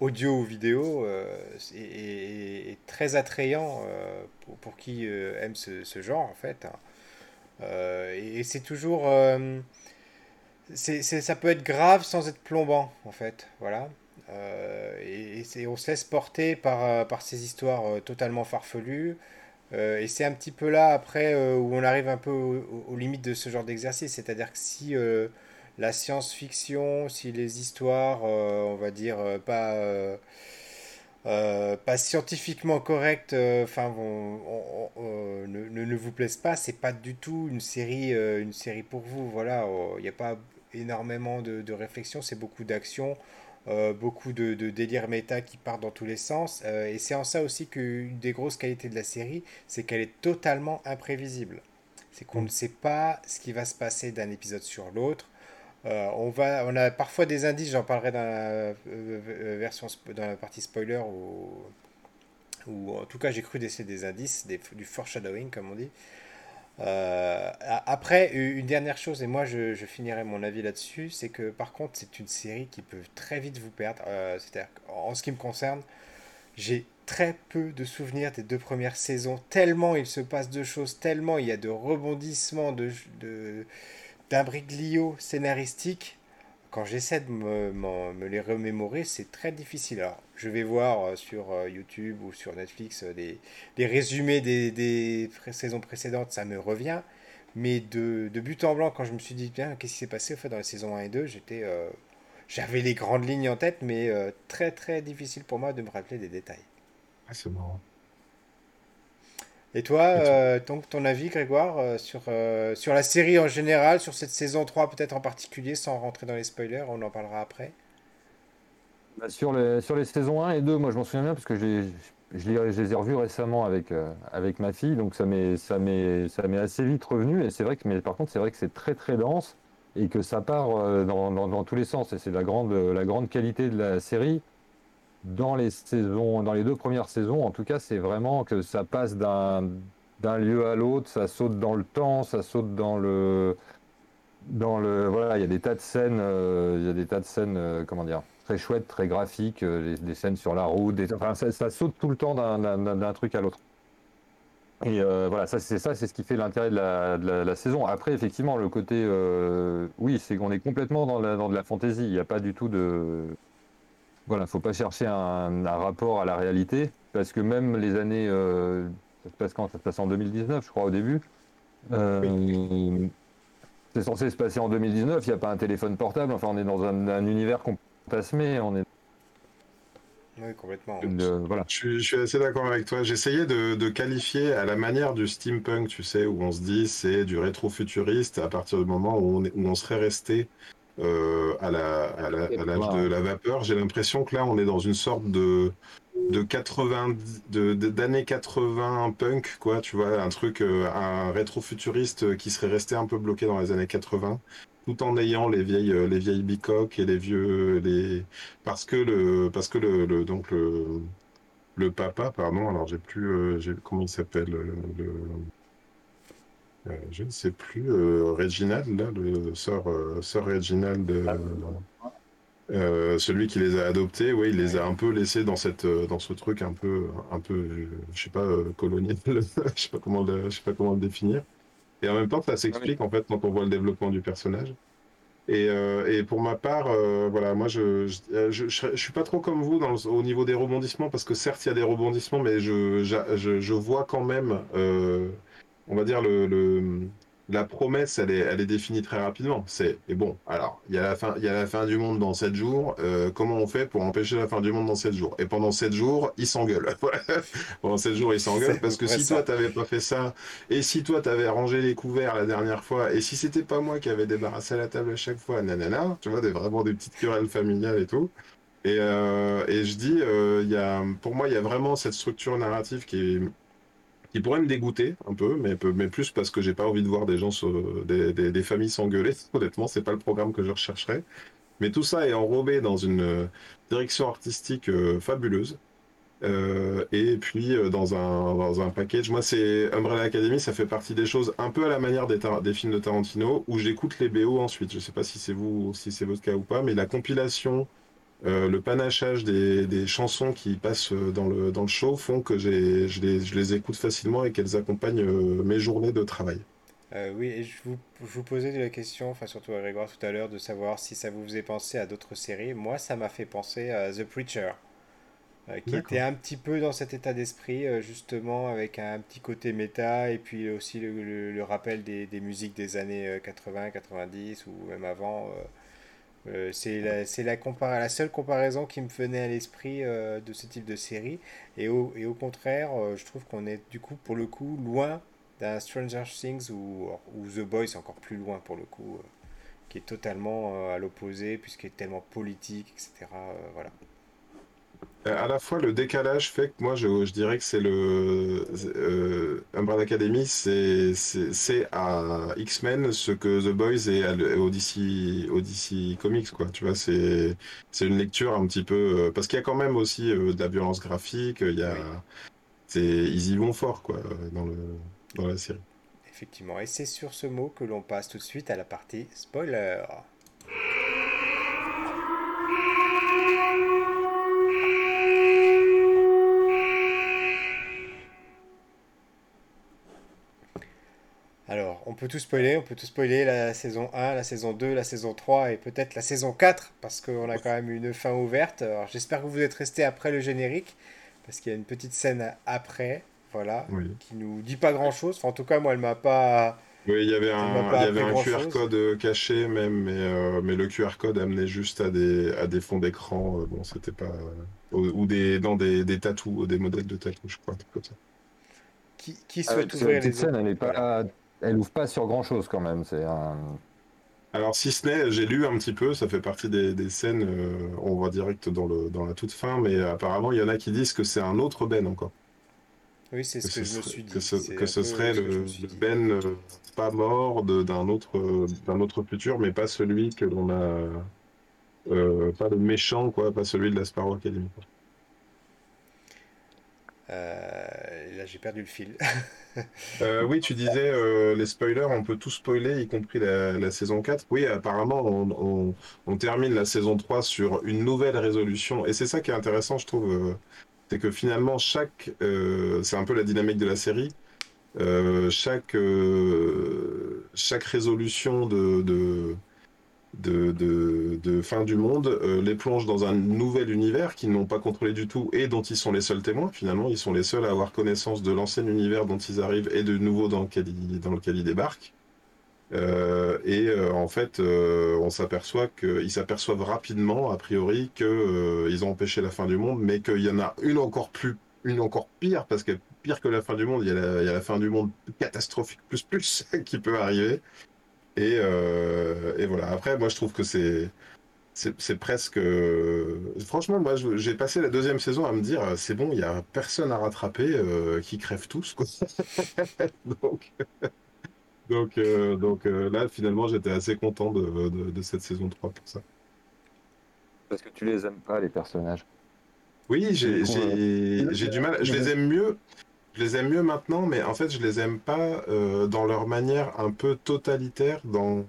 audio ou vidéo, euh, est, très attrayant euh, pour, qui aime ce, genre en fait. Hein. et, c'est toujours... ça peut être grave sans être plombant en fait. Voilà. Euh, et, on se laisse porter par, euh, par ces histoires euh, totalement farfelues. et c'est un petit peu là, après, où on arrive un peu aux, limites de ce genre d'exercice. C'est-à-dire que si la science-fiction, si les histoires, on va dire, pas, pas scientifiquement correctes, enfin, ne, ne, vous plaisent pas, c'est pas du tout une série, une série pour vous. Voilà, il n'y a pas énormément de réflexion, c'est beaucoup d'action. Euh, beaucoup de, de délire méta qui part dans tous les sens. Euh, et c'est en ça aussi qu'une des grosses qualités de la série, c'est qu'elle est totalement imprévisible. C'est qu'on ne sait pas ce qui va se passer d'un épisode sur l'autre. Euh, on, va, on a parfois des indices, j'en parlerai dans la, version, dans la partie spoiler, ou, ou en tout cas j'ai cru laisser des indices, des, du foreshadowing comme on dit. Euh, après, une dernière chose, et moi je, finirai mon avis là-dessus, c'est que par contre, c'est une série qui peut très vite vous perdre. Euh, c'est-à-dire, en ce qui me concerne, j'ai très peu de souvenirs des deux premières saisons, tellement il se passe de choses, tellement il y a de rebondissements, de, d'imbroglio scénaristique quand j'essaie de me, les remémorer, c'est très difficile. Alors, je vais voir euh, sur euh, YouTube ou sur Netflix euh, des, résumés des, saisons précédentes, ça me revient. Mais de, but en blanc, quand je me suis dit, bien, qu'est-ce qui s'est passé? Au fait, dans les saisons 1 et 2, j'étais, j'avais les grandes lignes en tête, mais très très difficile pour moi de me rappeler des détails. Ah, c'est marrant. Et toi, euh, donc, ton avis, Grégoire, euh, sur, euh, sur la série en général, sur cette saison 3 peut-être en particulier, sans rentrer dans les spoilers, on en parlera après bah, sur, les, sur les saisons 1 et 2, moi je m'en souviens bien parce que je, je, les ai revus récemment avec, avec ma fille, donc ça m'est assez vite revenu. Et c'est vrai que, mais par contre, c'est vrai que c'est très très dense et que ça part dans, dans, dans tous les sens. Et c'est la grande, la grande qualité de la série dans les saisons, dans les deux premières saisons, en tout cas, c'est vraiment que ça passe d'un lieu à l'autre, ça saute dans le temps, ça saute dans le dans le voilà, il y a des tas de scènes, euh, y a des tas de scènes, euh, comment dire, très chouettes, très graphiques, euh, des, scènes sur la route, enfin, ça, saute tout le temps d'un truc à l'autre. Et voilà, ça c'est ça, c'est ce qui fait l'intérêt de la, saison. Après, effectivement, le côté, oui, c'est qu'on est complètement dans, dans de la fantaisie. Il n'y a pas du tout de voilà, faut pas chercher un, rapport à la réalité, parce que même les années, euh, ça se passe quand? Ça se passe en 2019, je crois, au début. Euh, c'est censé se passer en 2019, il n'y a pas un téléphone portable, enfin on est dans un, univers fantasmé, on est... Oui, complètement. voilà. je, suis, assez d'accord avec toi. J'essayais de, de, qualifier à la manière du steampunk, tu sais, où on se dit c'est du rétro-futuriste à partir du moment où on, est, où on serait resté euh, à la, de la vapeur. J'ai l'impression que là, on est dans une sorte de de 80 d'années 80 punk quoi tu vois un truc euh, un rétro-futuriste qui serait resté un peu bloqué dans les années 80 tout en ayant les vieilles euh, les vieilles bicoques et les vieux les parce que le parce que le, papa pardon alors j'ai plus j'ai comment il s'appelle le, je ne sais plus, euh, Reginald, là, le sœur, euh, sœur Reginald, celui qui les a adoptés, oui, il les a un peu laissés dans cette, dans ce truc un peu, un peu, je sais pas, colonial, je sais pas comment, le, je sais pas comment le définir. Et en même temps, ça s'explique en fait quand on voit le développement du personnage. Et, et, pour ma part, voilà, moi je je, je, je, suis pas trop comme vous dans au niveau des rebondissements parce que certes il y a des rebondissements, mais je, je, je vois quand même on va dire, le, la promesse, elle est, elle est définie très rapidement. C'est, et bon, alors, il y a la fin, il y a la fin du monde dans 7 jours. euh, comment on fait pour empêcher la fin du monde dans 7 jours? Et pendant 7 jours, ils s'engueulent. Pendant 7 jours, ils s'engueulent parce que si ça. toi, t'avais pas fait ça, et si toi, t'avais rangé les couverts la dernière fois, et si c'était pas moi qui avais débarrassé la table à chaque fois, nanana, tu vois, des, vraiment des petites querelles familiales et tout. Et, euh, et je dis, euh, y a, pour moi, il y a vraiment cette structure narrative qui est qui pourrait me dégoûter un peu, mais, plus parce que j'ai pas envie de voir des gens, des, familles s'engueuler. Honnêtement, c'est pas le programme que je rechercherais. Mais tout ça est enrobé dans une euh, direction artistique euh, fabuleuse. Euh, et puis dans un, dans un package, moi c'est Umbrella Academy, ça fait partie des choses un peu à la manière des, des films de Tarantino où j'écoute les BO ensuite. Je sais pas si c'est si c'est votre cas ou pas, mais la compilation, euh, le panachage des, des chansons qui passent euh, dans le, dans le show font que je les, je les écoute facilement et qu'elles accompagnent euh, mes journées de travail. Euh, oui, et je vous, je vous posais la question, enfin surtout à Grégoire tout à l'heure, de savoir si ça vous faisait penser à d'autres séries. Moi, ça m'a fait penser à The Preacher, qui était un petit peu dans cet état d'esprit, justement, avec un petit côté méta, et puis aussi le, le- le rappel des, des musiques des années euh, 80, 90, ou même avant. Euh, c'est la, la, seule comparaison qui me venait à l'esprit euh, de ce type de série. Et au, et au contraire, euh, je trouve qu'on est du coup, pour le coup, loin d'un Stranger Things ou, ou The Boys, encore plus loin pour le coup, qui est totalement à l'opposé, puisqu'il est tellement politique, etc. voilà. Euh, À la fois, le décalage fait que moi, je, je dirais que c'est le euh, Umbrella Academy, c'est à X-Men ce que The Boys est à au DC, au DC Comics, quoi. Tu vois, c'est c'est une lecture un petit peu euh, parce qu'il y a quand même aussi euh, de la violence graphique. Il y a, Oui. c'est ils y vont fort, quoi, dans le dans la série. Effectivement. Et c'est sur ce mot que l'on passe tout de suite à la partie spoiler. Alors, on peut tout spoiler, on peut tout spoiler la saison 1, la saison 2, la saison 3 et peut-être la saison 4, parce qu'on a quand même une fin ouverte. Alors, j'espère que vous êtes restés après le générique, parce qu'il y a une petite scène après, voilà, Oui. qui nous dit pas grand-chose. Enfin, en tout cas, moi, elle m'a pas... Oui, il y avait un, il y avait un QR code euh, caché même, mais, euh, mais le QR code amenait juste à des, à des fonds d'écran. euh, bon, c'était pas. euh, ou, ou des, dans des, des tatous, des modèles de tatous, je crois, un truc comme ça. Qui, qui souhaite cette ouvrir les scène, elle est pas, Voilà. Elle ouvre pas sur grand chose quand même. C'est un. Alors, si ce n'est, j'ai lu un petit peu, ça fait partie des, des scènes, euh, on va direct dans, le, dans la toute fin, mais apparemment, il y en a qui disent que c'est un autre Ben encore. Oui, c'est ce Que que, ce je me serait, suis dit. que ce, C'est que un ce peu serait ce que je le. Ben euh, pas mort d'un autre, euh, d'un autre futur, mais pas celui que l'on a. euh, pas le méchant, quoi, pas celui de la Sparrow Academy. quoi. Euh, là, j'ai perdu le fil. Euh, oui, tu disais euh, les spoilers, on peut tout spoiler, y compris la, saison 4. Oui, apparemment, on, termine la saison 3 sur une nouvelle résolution. Et c'est ça qui est intéressant, je trouve. euh, c'est que finalement, chaque. c'est un peu la dynamique de la série. chaque, chaque résolution de, de, fin du monde euh, les plonge dans un nouvel univers qu'ils n'ont pas contrôlé du tout et dont ils sont les seuls témoins. Finalement, ils sont les seuls à avoir connaissance de l'ancien univers dont ils arrivent et de nouveau dans lequel ils, débarquent. Euh, et euh, en fait, on s'aperçoit qu'ils s'aperçoivent rapidement, a priori, que euh, ils ont empêché la fin du monde, mais qu'il y en a une encore plus, une encore pire, parce que pire que la fin du monde, il y a la fin du monde catastrophique plus plus qui peut arriver. Et, euh, et voilà. Après, moi, je trouve que c'est presque. euh, Franchement, moi, j'ai passé la deuxième saison à me dire, euh, c'est bon, il y a personne à rattraper, euh, qui crèvent tous, quoi. Donc, donc, euh, donc là, finalement, j'étais assez content de, de, de cette saison 3 pour ça. Parce que tu les aimes pas, les personnages. Oui, j'ai du mal. Je les aime mieux. Je les aime mieux maintenant, mais en fait, je les aime pas euh, dans leur manière un peu totalitaire, dans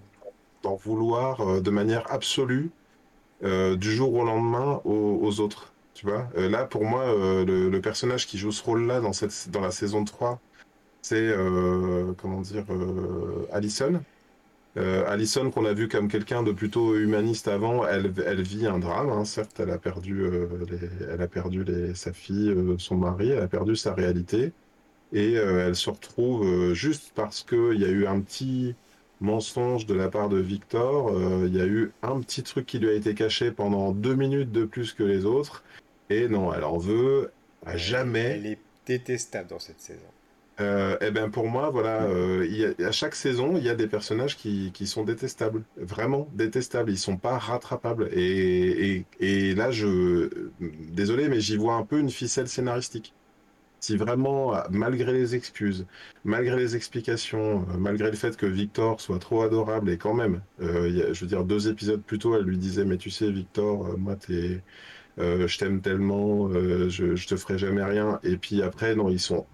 d'en vouloir euh, de manière absolue euh, du jour au lendemain aux, autres. Tu vois, là pour moi, le, personnage qui joue ce rôle-là dans dans la saison 3, c'est comment dire Allison. Euh, Allison qu'on a vu comme quelqu'un de plutôt humaniste avant, elle, elle vit un drame. hein. Certes, elle a perdu, euh, les- elle a perdu les- sa fille, euh, son mari, elle a perdu sa réalité. et elle se retrouve juste parce qu'il y a eu un petit mensonge de la part de Victor, il y a eu un petit truc qui lui a été caché pendant deux minutes de plus que les autres, et non, elle en veut à jamais. Elle est détestable dans cette saison. Euh, eh ben pour moi, voilà, euh, à chaque saison, il y a des personnages qui, qui, sont détestables, vraiment détestables. Ils sont pas rattrapables. Et, et, et là, je, désolé, mais j'y vois un peu une ficelle scénaristique. Si vraiment, malgré les excuses, malgré les explications, malgré le fait que Victor soit trop adorable et quand même, euh, je veux dire, deux épisodes plus tôt, elle lui disait, mais tu sais, Victor, euh, moi, t'es, je t'aime tellement, je, je te ferai jamais rien. Et puis après, non, ils sont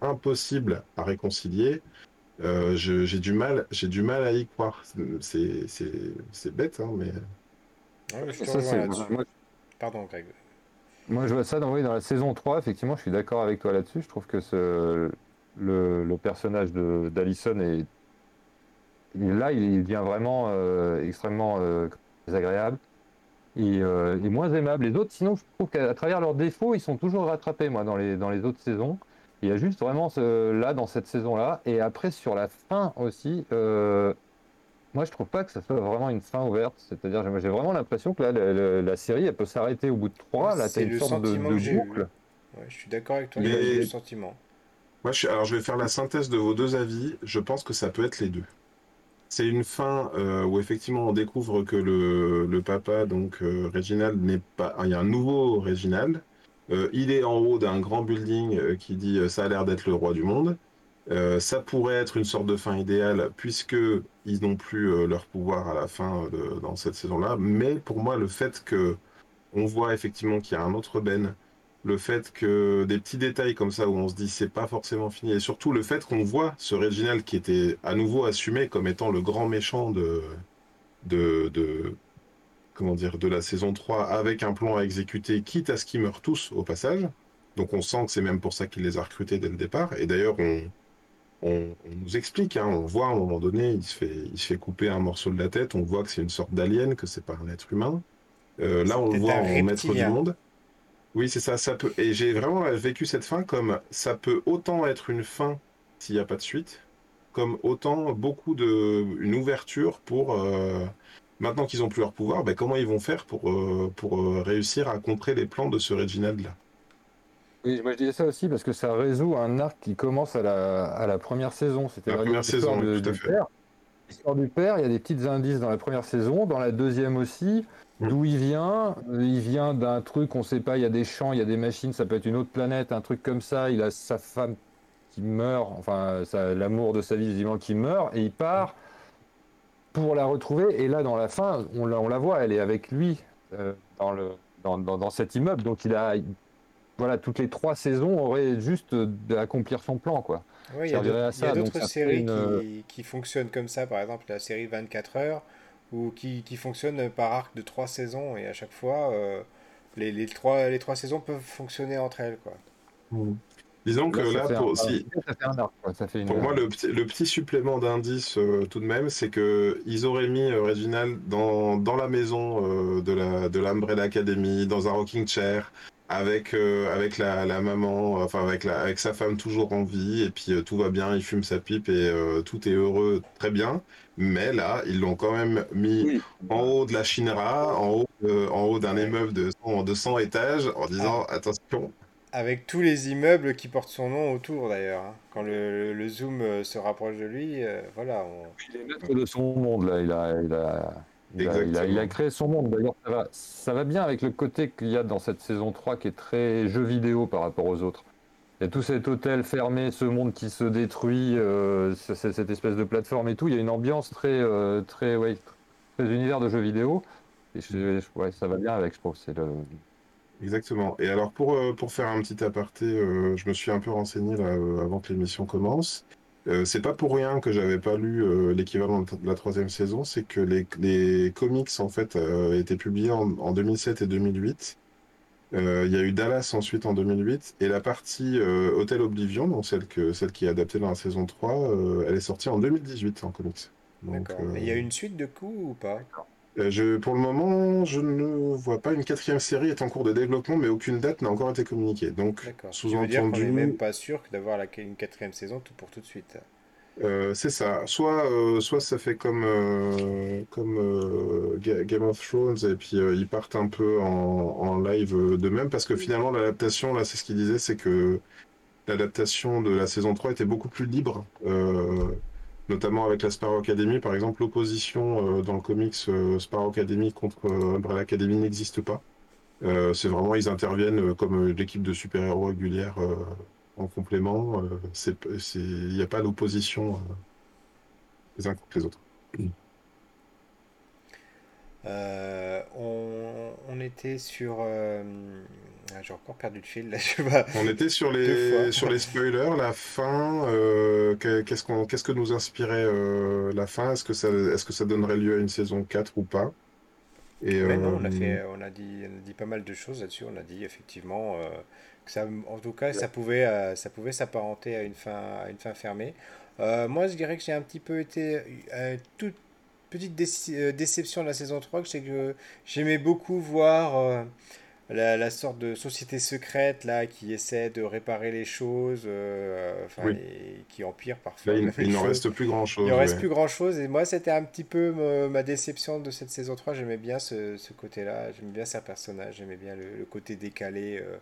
impossible à réconcilier. Euh, j'ai du mal, j'ai du mal à y croire. C'est bête, hein, mais. moi... Pardon, Greg. Moi, je vois ça dans, dans la saison 3, effectivement, je suis d'accord avec toi là-dessus. Je trouve que ce, le, le personnage d'Alison est. Là, il devient vraiment euh, extrêmement euh, désagréable et, euh, et, moins aimable. Les autres, sinon, je trouve qu'à travers leurs défauts, ils sont toujours rattrapés, moi, dans les, dans les autres saisons. Il y a juste vraiment ce, là dans cette saison-là. Et après sur la fin aussi, euh, moi je trouve pas que ça soit vraiment une fin ouverte. C'est-à-dire j'ai vraiment l'impression que là la, série elle peut s'arrêter au bout de trois. Là t'as une sorte de, de boucle. Ouais, je suis d'accord avec toi. Mais... le sentiment. Moi je alors je vais faire la synthèse de vos deux avis. Je pense que ça peut être les deux. C'est une fin euh, où effectivement on découvre que le, le papa, donc euh, Reginald, n'est pas. Il y a un nouveau Reginald euh, il est en haut d'un grand building euh, qui dit euh, ça a l'air d'être le roi du monde. ça pourrait être une sorte de fin idéale puisque ils n'ont plus leur pouvoir à la fin dans cette saison-là. Mais pour moi, le fait que on voit effectivement qu'il y a un autre Ben, le fait que des petits détails comme ça où on se dit c'est pas forcément fini, et surtout le fait qu'on voit ce Reginald qui était à nouveau assumé comme étant le grand méchant de, de, de comment dire, de la saison 3 avec un plan à exécuter, quitte à ce qu'ils meurent tous au passage. Donc on sent que c'est même pour ça qu'il les a recrutés dès le départ. Et d'ailleurs, on, on, nous explique, hein, on voit à un moment donné, il se, fait, il se fait couper un morceau de la tête, on voit que c'est une sorte d'alien, que c'est pas un être humain. Euh, là, on le voit en maître du monde. Oui, c'est ça, ça peut. Et j'ai vraiment vécu cette fin comme ça peut autant être une fin s'il n'y a pas de suite, comme autant beaucoup de une ouverture pour euh, maintenant qu'ils ont plus leur pouvoir, ben, comment ils vont faire pour, euh, pour euh, réussir à contrer les plans de ce Reginald-là? Oui, moi je disais ça aussi parce que ça résout un arc qui commence à la, à la première saison. C'était la première saison, de, tout à fait. L'histoire du père, il y a des petites indices dans la première saison, dans la deuxième aussi. Mm. D'où il vient Il vient d'un truc, on ne sait pas, il y a des champs, il y a des machines, ça peut être une autre planète, un truc comme ça. Il a sa femme qui meurt, enfin l'amour de sa vie visiblement qui meurt, et il part pour la retrouver. Et là, dans la fin, on la, on la voit, elle est avec lui euh, dans, le, dans, dans, cet immeuble. Donc, il a, voilà, toutes les trois saisons auraient juste d'accomplir son plan, quoi. Oui, il y a d'autres séries qui, qui, fonctionnent comme ça, par exemple la série 24 heures, ou qui, qui fonctionne par arc de trois saisons, et à chaque fois, euh, les, les, trois, les trois saisons peuvent fonctionner entre elles, quoi. Mmh. Disons que là, pour, pour moi, le petit, le petit supplément d'indice euh, tout de même, c'est que ils auraient mis euh, Reginald dans, dans la maison euh, de la de l'Umbrella Academy, dans un rocking chair, avec avec la, la, maman, enfin avec la avec sa femme toujours en vie, et puis tout va bien, il fume sa pipe et tout est heureux, très bien. Mais là, ils l'ont quand même mis en haut de la Shinra, en haut en haut d'un immeuble de 100, de 100 étages, en disant attention avec tous les immeubles qui portent son nom autour d'ailleurs. Hein. Quand le, le, zoom euh, se rapproche de lui, euh, voilà. On... Il est maître de son monde là. Il a, il a, il a, il a, il a créé son monde. D'ailleurs, ça va, ça va bien avec le côté qu'il y a dans cette saison 3 qui est très jeu vidéo par rapport aux autres. Il y a tout cet hôtel fermé, ce monde qui se détruit, euh, cette espèce de plateforme et tout. Il y a une ambiance très, euh, très, ouais, très univers de jeux vidéo. Et je, ouais, ça va bien avec, je trouve. C'est le, Exactement. Et alors pour, euh, pour faire un petit aparté, euh, je me suis un peu renseigné là, euh, avant que l'émission commence. c'est pas pour rien que j'avais pas lu l'équivalent de la troisième saison, c'est que les, les, comics en fait étaient publiés en, en, 2007 et 2008. Il y a eu Dallas ensuite en 2008 et la partie Hotel Oblivion, donc celle, que, celle qui est adaptée dans la saison 3, elle est sortie en 2018 en comics. D'accord. il y a une suite de coups ou pas? Euh, je, pour le moment, je ne vois pas. Une quatrième série est en cours de développement, mais aucune date n'a encore été communiquée. Donc, qu'on n'est sous-entendu, même pas sûr d'avoir une quatrième saison tout pour tout de suite. euh, c'est ça. Soit, euh, soit ça fait comme, euh, comme euh, Ga- Game of Thrones, et puis euh, ils partent un peu en, en live euh, d'eux-mêmes, parce que finalement, l'adaptation, là, c'est ce qu'il disait, c'est que l'adaptation de la saison 3 était beaucoup plus libre. Notamment avec la Sparrow Academy, par exemple, l'opposition euh, dans le comics euh, Sparrow Academy contre euh, Umbrella Academy n'existe pas. C'est vraiment, ils interviennent comme l'équipe de super-héros régulière en complément. Il n'y a pas d'opposition les uns contre les autres. On, était sur. J'ai encore perdu le fil là. Je sais pas. On était sur les, sur les spoilers, la fin. euh, que- qu'est-ce qu'on, qu'est-ce que nous inspirait euh, la fin? Est-ce que ça, est-ce que ça donnerait lieu à une saison 4 ou pas? Et non, on a euh, fait, on a dit, on a dit pas mal de choses là-dessus. On a dit effectivement que ça, en tout cas, ça pouvait, ça pouvait s'apparenter à une fin, à une fin fermée. Moi, je dirais que j'ai un petit peu été toute petite déception de la saison 3, que c'est que j'aimais beaucoup voir la, la sorte de société secrète là qui essaie de réparer les choses, euh, oui. et qui empire parfois Là, il, il n'en reste plus Il grand-chose. ne reste ouais. plus grand-chose. Et moi, c'était un petit peu me- ma déception de cette saison 3. J'aimais bien ce, ce côté-là. J'aimais bien sa personnage. J'aimais bien le, le côté décalé euh,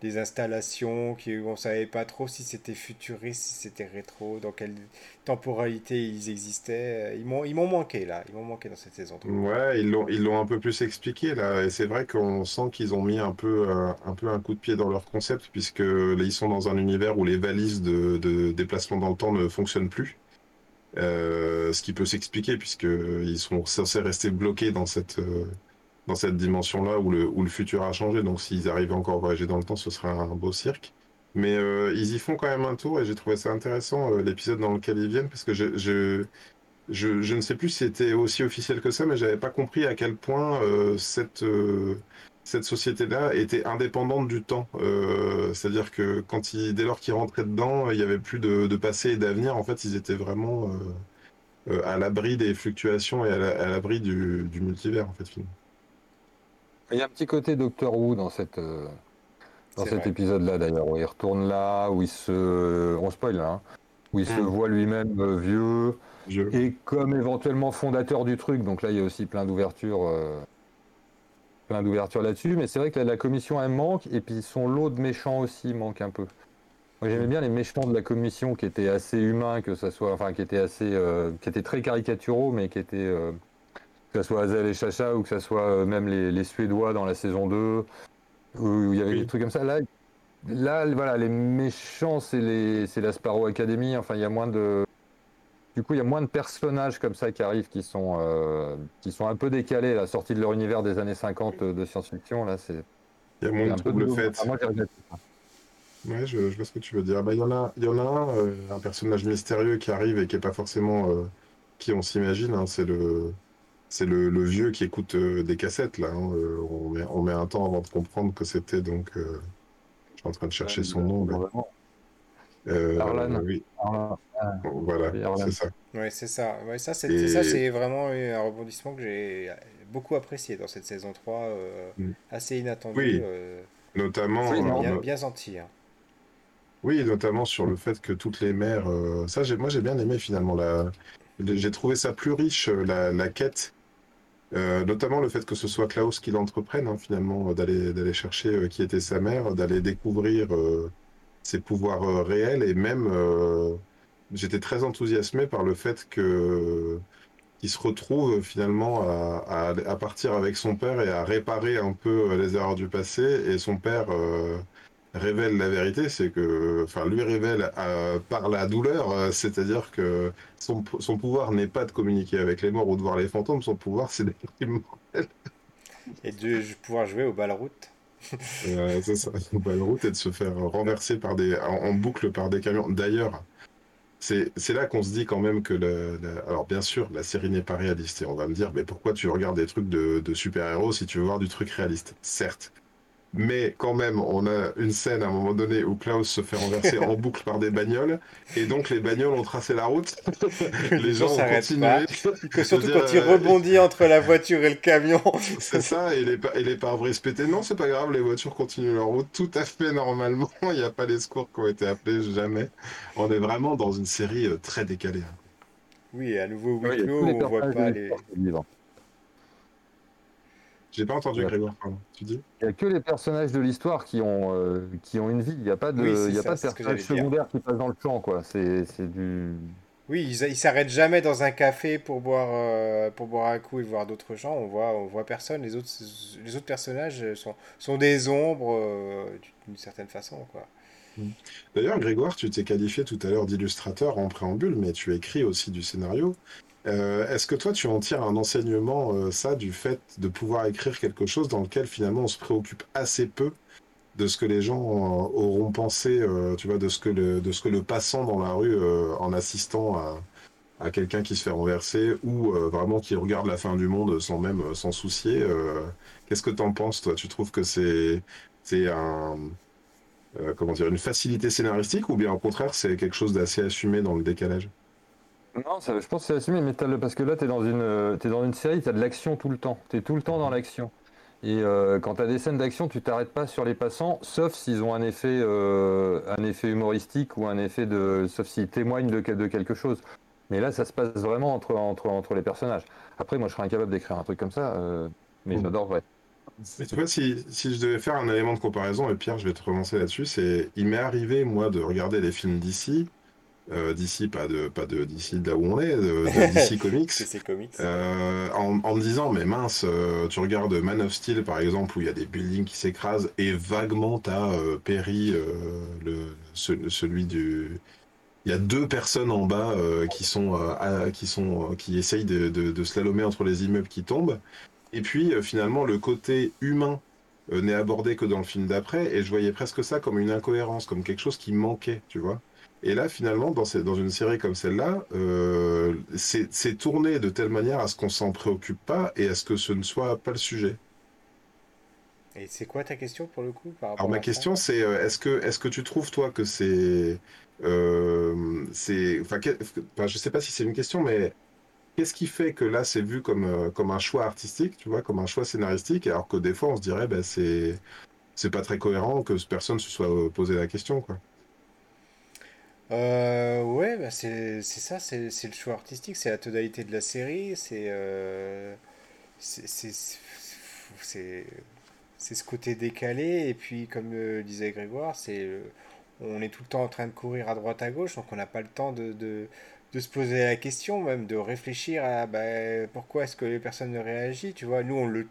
des installations. Qui, on savait pas trop si c'était futuriste, si c'était rétro, dans quelle temporalité ils existaient. Ils m'ont, manqué, là. Ils m'ont manqué dans cette saison 3. Ouais, ils l'ont un peu plus expliqué là, et c'est vrai qu'on sent qu'ils ont mis un peu euh, un peu un coup de pied dans leur concept puisque ils sont dans un univers où les valises de, de déplacement dans le temps ne fonctionnent plus. Euh, ce qui peut s'expliquer puisque ils sont censés rester bloqués dans cette euh, dans cette dimension-là où le futur a changé. Donc s'ils arrivaient encore à voyager dans le temps, ce serait un beau cirque. Mais euh, ils y font quand même un tour et j'ai trouvé ça intéressant euh, l'épisode dans lequel ils viennent parce que je, ne sais plus si c'était aussi officiel que ça, mais j'avais pas compris à quel point euh, cette, société-là était indépendante du temps. C'est-à-dire que dès lors qu'ils rentraient dedans, il n'y avait plus de, passé et d'avenir. En fait, ils étaient vraiment à l'abri des fluctuations et à l'abri du, du multivers, en fait, finalement. Il y a un petit côté Doctor Who dans cette, euh, dans cet épisode-là d'ailleurs, où il retourne là, où il se. On spoil là, hein, où il se Mm. voit lui-même euh, vieux, Je... et comme éventuellement fondateur du truc. Donc là, il y a aussi plein d'ouvertures. euh, plein d'ouvertures là-dessus. Mais c'est vrai que la, la commission, elle manque, et puis son lot de méchants aussi manque un peu. Moi, j'aimais bien les méchants de la commission qui étaient assez humains, que ça soit, enfin, qui étaient assez, euh, qui étaient très caricaturaux, mais qui étaient, euh, que ce soit Azel et Chacha ou que ce soit euh, même les, les Suédois dans la saison 2, où il y avait Oui. des trucs comme ça. Là, là, voilà, les méchants, c'est les, c'est la Sparrow Academy. Enfin, il y a moins de, du coup, il y a moins de personnages comme ça qui arrivent, qui sont, euh, qui sont un peu décalés, la sortie de leur univers des années 50 de science-fiction. Là, c'est Il y a moins de troubles faits. Enfin. Ouais, je, je vois ce que tu veux dire. Bah, il y en a, il y en a un, euh, un personnage mystérieux qui arrive et qui est pas forcément euh, qui on s'imagine. hein, c'est le, c'est le, le vieux qui écoute euh, des cassettes là. hein, euh, on met, on met un temps avant de comprendre que c'était donc. euh, je suis en train de chercher son nom. là. Euh, Arlan. oui, Ah, voilà, Oui, Arlan. c'est ça. Ouais, c'est ça. Ouais, ça, c'est Et- ça, c'est vraiment un rebondissement que j'ai beaucoup apprécié dans cette saison 3. euh, Mm. assez inattendu. Oui. euh, Notamment, Oui, bien, bien senti. hein. oui, notamment sur le fait que toutes les mères. euh, ça, j'ai, moi, j'ai bien aimé finalement. La, j'ai trouvé ça plus riche la, la quête. Euh, notamment le fait que ce soit Klaus qui l'entreprenne, hein, finalement, euh, d'aller d'aller chercher euh, qui était sa mère, d'aller découvrir ses pouvoirs réels, et même j'étais très enthousiasmé par le fait qu'il se retrouve finalement à, à, partir avec son père et à réparer un peu les erreurs du passé, et son père révèle la vérité, c'est que, enfin, lui révèle euh, par la douleur, euh, c'est-à-dire que son, son pouvoir n'est pas de communiquer avec les morts ou de voir les fantômes, son pouvoir c'est d'être immortel. Et de pouvoir jouer au ball-route. Euh, c'est ça, au bas de route et de se faire renverser par des, en, en boucle par des camions. D'ailleurs, c'est c'est là qu'on se dit quand même que, le, le- alors bien sûr, la série n'est pas réaliste et on va me dire, mais pourquoi tu regardes des trucs de, de super-héros si tu veux voir du truc réaliste? Certes. Mais quand même, on a une scène à un moment donné où Klaus se fait renverser en boucle par des bagnoles, et donc les bagnoles ont tracé la route. les gens ont continué. Surtout quand il euh, rebondit entre la voiture et le camion. C'est ça, et les, et les pare-brises pétés. Non, c'est pas grave, les voitures continuent leur route tout à fait normalement. Il n'y a pas les secours qui ont été appelés, jamais. On est vraiment dans une série euh, très décalée. Oui, à nouveau, oui, on voit pas les. J'ai pas entendu Grégoire, Tu dis? Il n'y a que les personnages de l'histoire qui ont euh, qui ont une vie. Il n'y a pas de il y a pas de personnages secondaires qui passent dans le champ quoi. C'est du. Oui, ils, ils s'arrêtent jamais dans un café pour boire euh, pour boire un coup et voir d'autres gens. On voit on voit personne. Les autres les autres personnages sont sont des ombres euh, d'une certaine façon quoi. Mmh. D'ailleurs, Grégoire, tu t'es qualifié tout à l'heure d'illustrateur en préambule, mais tu écris aussi du scénario. Euh, est-ce que toi, tu en tires un enseignement, euh, ça, du fait de pouvoir écrire quelque chose dans lequel finalement on se préoccupe assez peu de ce que les gens euh, auront pensé, tu vois, de ce que le, passant dans la rue, en assistant à, quelqu'un qui se fait renverser ou vraiment qui regarde la fin du monde sans même s'en soucier. Qu'est-ce que tu en penses, toi? Tu trouves que c'est c'est un comment dire une facilité scénaristique ou bien au contraire c'est quelque chose d'assez assumé dans le décalage? Non, ça, je pense que c'est assumé, mais parce que là, tu es, dans une, es dans une série, tu as de l'action tout le temps. Tu es tout le temps dans l'action. Et euh, quand tu as des scènes d'action, tu t'arrêtes pas sur les passants, sauf s'ils ont un effet, euh, un effet humoristique ou un effet de. sauf s'ils témoignent de, de, quelque chose. Mais là, ça se passe vraiment entre, entre, entre les personnages. Après, moi, je serais incapable d'écrire un truc comme ça, euh, mais mmh. j'adore vrai. Mais tu vois, si, si, je devais faire un élément de comparaison, et Pierre, je vais te relancer là-dessus, c'est. Il m'est arrivé, moi, de regarder les films d'ici euh, d'ici, pas de pas de d'ici de là où on est, d'ici Comics, comics. Euh, en, en, me disant mais mince, euh, tu regardes Man of Steel par exemple où il y a des buildings qui s'écrasent et vaguement t'as Perry, le celui du il y a deux personnes en bas qui sont qui sont qui essayent de, de, de, slalomer entre les immeubles qui tombent. Et puis finalement le côté humain n'est abordé que dans le film d'après et je voyais presque ça comme une incohérence comme quelque chose qui manquait tu vois et là, finalement, dans, dans une série comme celle-là, euh, c'est tourné de telle manière à ce qu'on s'en préoccupe pas et à ce que ce ne soit pas le sujet. Et c'est quoi ta question pour le coup Alors ma question c'est euh, est-ce que est-ce que tu trouves toi que c'est euh, c'est enfin, je sais pas si c'est une question mais qu'est-ce qui fait que là c'est vu comme euh, comme un choix artistique tu vois comme un choix scénaristique alors que des fois on se dirait ben c'est c'est pas très cohérent que personne se soit posé la question quoi. Euh, ouais, bah c'est ça, c'est le choix artistique, c'est la tonalité de la série, c'est euh, c'est ce côté décalé, et puis comme euh, disait Grégoire, c'est euh, on est tout le temps en train de courir à droite à gauche, donc on n'a pas le temps de, de, de, se poser la question, même de réfléchir à bah, pourquoi est-ce que les personnes ne réagissent, tu vois, nous on le...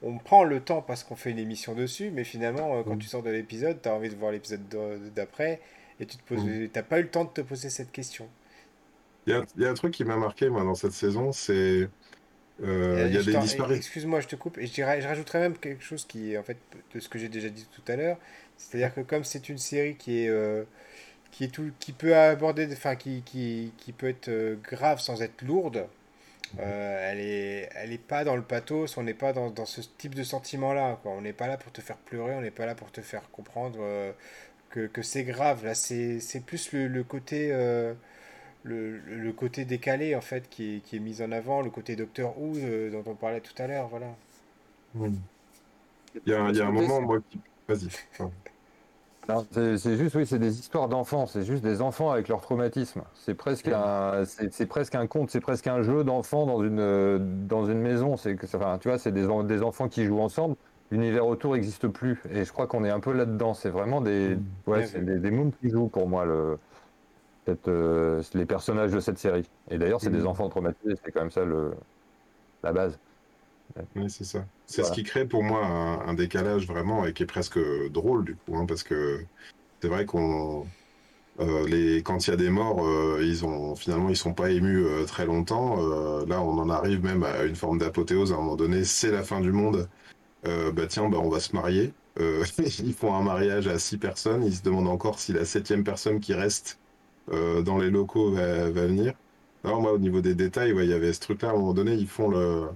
On prend le temps parce qu'on fait une émission dessus, mais finalement, quand mmh. tu sors de l'épisode, tu as envie de voir l'épisode d'après, et tu te poses, mmh. t'as pas eu le temps de te poser cette question. Il y, y a, un truc qui m'a marqué moi dans cette saison, c'est euh, il y a des disparitions. Excuse-moi, je te coupe. Et je, dirais, je rajouterais même quelque chose qui est en fait de ce que j'ai déjà dit tout à l'heure. C'est-à-dire que comme c'est une série qui est euh, qui est tout, qui peut aborder, enfin qui, qui, qui, peut être euh, grave sans être lourde. Mmh. elle est elle est pas dans le pathos. On n'est pas dans, dans, ce type de sentiment là. Quoi. On n'est pas là pour te faire pleurer. On n'est pas là pour te faire comprendre que, que c'est grave. Là, c'est plus le, le côté. Euh, le, le, côté décalé en fait qui est, qui est, mis en avant, le côté Docteur Who euh, dont on parlait tout à l'heure, voilà. Il, y a, il y a un moment, moi, qui... Vas-y. C'est juste, oui, c'est des histoires d'enfants, c'est juste des enfants avec leur traumatisme. C'est presque un, c'est presque un conte, c'est presque un jeu d'enfants dans une, dans une maison. C'est que, enfin, tu vois, c'est des, des enfants qui jouent ensemble l'univers autour n'existe plus. Et je crois qu'on est un peu là-dedans. C'est vraiment des, mmh. ouais, c'est des, des qui jouent pour moi le, cette, euh, les personnages de cette série. Et d'ailleurs, c'est des mmh. enfants traumatisés. C'est quand même ça le, la base. Oui, c'est ça. C'est ce qui crée pour moi un, décalage vraiment et qui est presque drôle du coup, hein, parce que c'est vrai qu'on euh, les, quand il y a des morts, euh, ils ont finalement ils sont pas émus très longtemps. là, on en arrive même à une forme d'apothéose. À un moment donné, c'est la fin du monde. Euh, bah tiens, bah on va se marier. Euh, ils font un mariage à six personnes. Ils se demandent encore si la septième personne qui reste euh, dans les locaux va, venir. Alors moi, au niveau des détails, il y avait ce truc-là. À un moment donné, ils font le,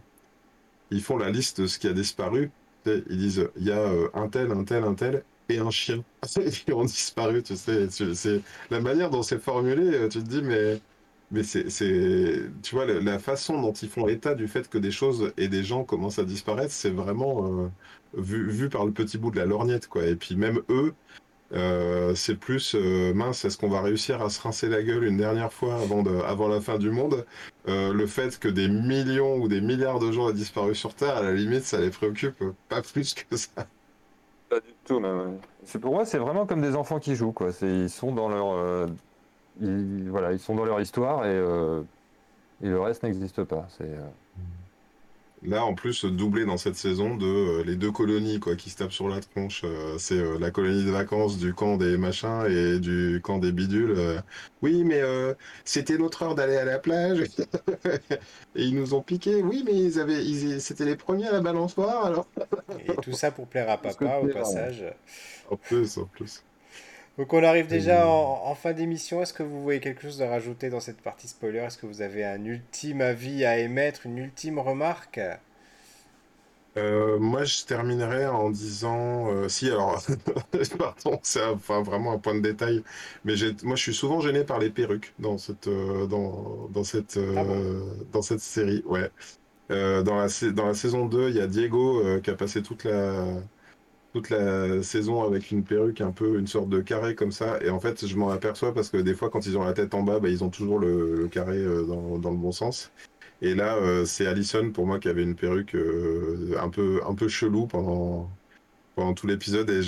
ils font la liste de ce qui a disparu. Ils disent il y a un tel, un tel, un tel et un chien qui ont disparu. Tu sais, c'est la manière dont c'est formulé. Tu te dis mais mais c'est tu vois la, façon dont ils font état du fait que des choses et des gens commencent à disparaître, c'est vraiment vu vu par le petit bout de la lorgnette quoi. Et puis même eux. c'est plus mince, est-ce qu'on va réussir à se rincer la gueule une dernière fois avant, avant la fin du monde? Euh, le fait que des millions ou des milliards de gens aient disparu sur Terre, à la limite, ça les préoccupe pas plus que ça. Pas du tout, même. Pour moi, c'est vraiment comme des enfants qui jouent, quoi. Ils sont dans leur, euh, voilà, ils sont dans leur histoire et, euh, et le reste n'existe pas. C'est Là, en plus, doublé dans cette saison de euh, les deux colonies quoi, qui se tapent sur la tronche. Euh, c'est euh, la colonie de vacances du camp des machins et du camp des bidules. oui, mais c'était notre heure d'aller à la plage. et ils nous ont piqué. Oui, mais ils avaient, ils, c'était les premiers à la balançoire alors. et tout ça pour plaire à papa au passage. En plus, en plus. Donc on arrive déjà en, fin d'émission. Est-ce que vous voyez quelque chose à rajouter dans cette partie spoiler? Est-ce que vous avez un ultime avis à émettre, une ultime remarque? Euh, moi, je terminerai en disant, euh, si alors, pardon, c'est enfin, vraiment un point de détail, mais moi, je suis souvent gêné par les perruques dans cette, euh, dans, dans, cette, ah dans cette série. Ouais. dans la, dans la saison 2, il y a Diego qui a passé toute la, toute la saison avec une perruque un peu une sorte de carré comme ça. Et en fait, je m'en aperçois parce que des fois, quand ils ont la tête en bas, bah, ils ont toujours le, carré euh, dans, dans, le bon sens. Et là, euh, c'est Allison pour moi qui avait une perruque euh, un peu un peu chelou pendant pendant tout l'épisode. Et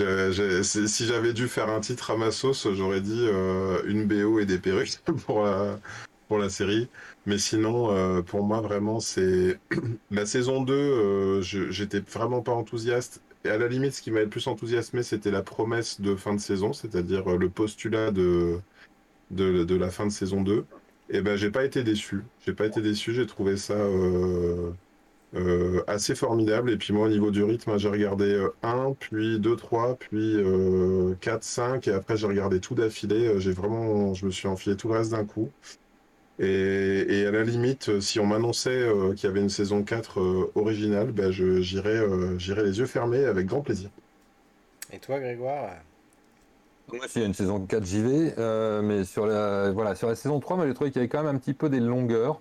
si j'avais dû faire un titre à ma sauce, j'aurais dit une BO et des perruques pour la pour la série. Mais sinon, pour moi, vraiment, c'est la saison 2. J'étais vraiment pas enthousiaste et à la limite, ce qui m'a le plus enthousiasmé, c'était la promesse de fin de saison, c'est-à-dire euh, le postulat de, la fin de saison 2. Et ben, j'ai pas été déçu. J'ai pas été déçu. J'ai trouvé ça euh, euh, assez formidable. Et puis moi, au niveau du rythme, j'ai regardé 1, puis 2, 3, puis 4, 5, et après j'ai regardé tout d'affilée. J'ai vraiment, je me suis enfilé tout le reste d'un coup. Et, à la limite, si on m'annonçait euh, qu'il y avait une saison 4 euh, originale, ben j'irais les yeux fermés avec grand plaisir. Et toi, Grégoire? Moi, s'il y a une saison 4, j'y vais. Euh, mais sur la, voilà, sur la saison 3, j'ai trouvé qu'il y avait quand même un petit peu des longueurs.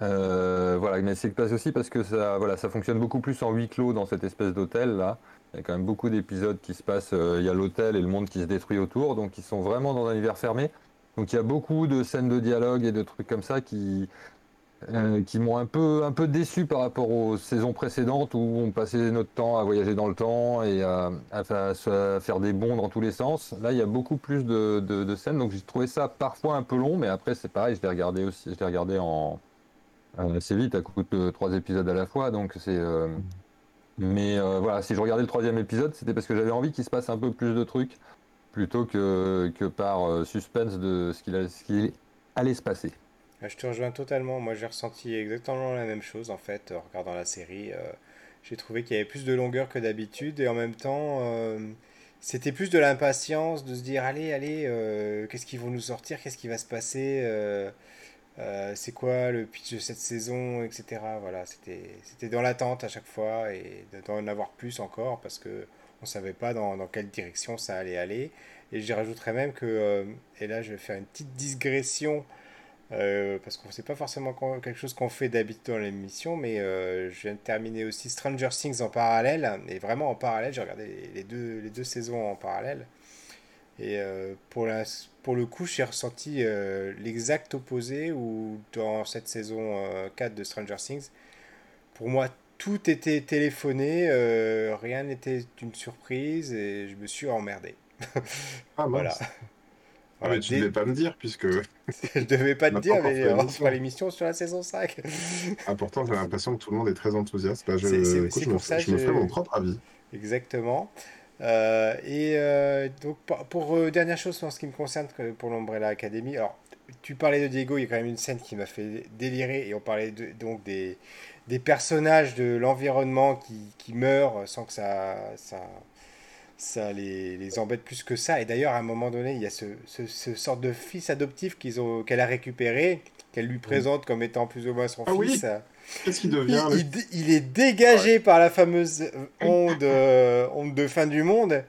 voilà, mais c'est aussi parce que ça, voilà, ça fonctionne beaucoup plus en huis clos dans cette espèce d'hôtel là. Il y a quand même beaucoup d'épisodes qui se passent. il y a l'hôtel et le monde qui se détruit autour, donc ils sont vraiment dans un univers fermé. Donc il y a beaucoup de scènes de dialogue et de trucs comme ça qui, euh, qui m'ont un peu, un peu déçu par rapport aux saisons précédentes où on passait notre temps à voyager dans le temps et à, faire des bonds dans tous les sens. Là, il y a beaucoup plus de, scènes, donc j'ai trouvé ça parfois un peu long, mais après c'est pareil, je l'ai regardé aussi, je l'ai regardé en euh, assez vite, à coup de trois épisodes à la fois, donc c'est. Euh, mais voilà, si je regardais le troisième épisode, c'était parce que j'avais envie qu'il se passe un peu plus de trucs plutôt que, que par euh, suspense de ce qu'il allait se passer. Je te rejoins totalement. Moi, j'ai ressenti exactement la même chose en fait en regardant la série. Euh, j'ai trouvé qu'il y avait plus de longueur que d'habitude et en même temps, euh, c'était plus de l'impatience de se dire allez, allez, qu'est-ce qu'ils vont nous sortir, qu'est-ce qui va se passer, c'est quoi le pitch de cette saison, etc. Voilà, c'était dans l'attente à chaque fois et d'en avoir plus encore parce que on savait pas dans, dans, quelle direction ça allait aller. Et j'y rajouterais même que, euh, et là je vais faire une petite digression, euh, parce qu'on sait pas forcément quelque chose qu'on fait d'habitude dans l'émission, mais euh, je viens de terminer aussi Stranger Things en parallèle, et vraiment en parallèle, j'ai regardé les deux, les deux saisons en parallèle. Et pour, la, pour le coup, j'ai ressenti l'exact opposé, où dans cette saison 4 de Stranger Things, pour moi, tout était téléphoné, euh, rien n'était une surprise et je me suis emmerdé. ah, voilà. Ah, mais tu ne devais pas me dire, puisque. je devais pas te dire, mais on fera l'émission sur la saison 5. ah, pourtant, j'ai l'impression que tout le monde est très enthousiaste. Bah, je, écoute, je, me, ça, je me fais mon propre avis. Exactement. Euh, et euh, donc, pour, dernière chose en ce qui me concerne pour l'Umbrella Academy, alors tu parlais de Diego, il y a quand même une scène qui m'a fait délirer et on parlait donc des, des personnages de l'environnement qui, qui, meurent sans que ça, ça, ça les, les, embête plus que ça. Et d'ailleurs, à un moment donné, il y a ce, ce, ce sorte de fils adoptif qu'elle a récupéré, qu'elle lui présente comme étant plus ou moins son Ah oui, fils. Qu'est-ce qu'il Il, devient il- il est dégagé par la fameuse onde, euh, onde de fin du monde.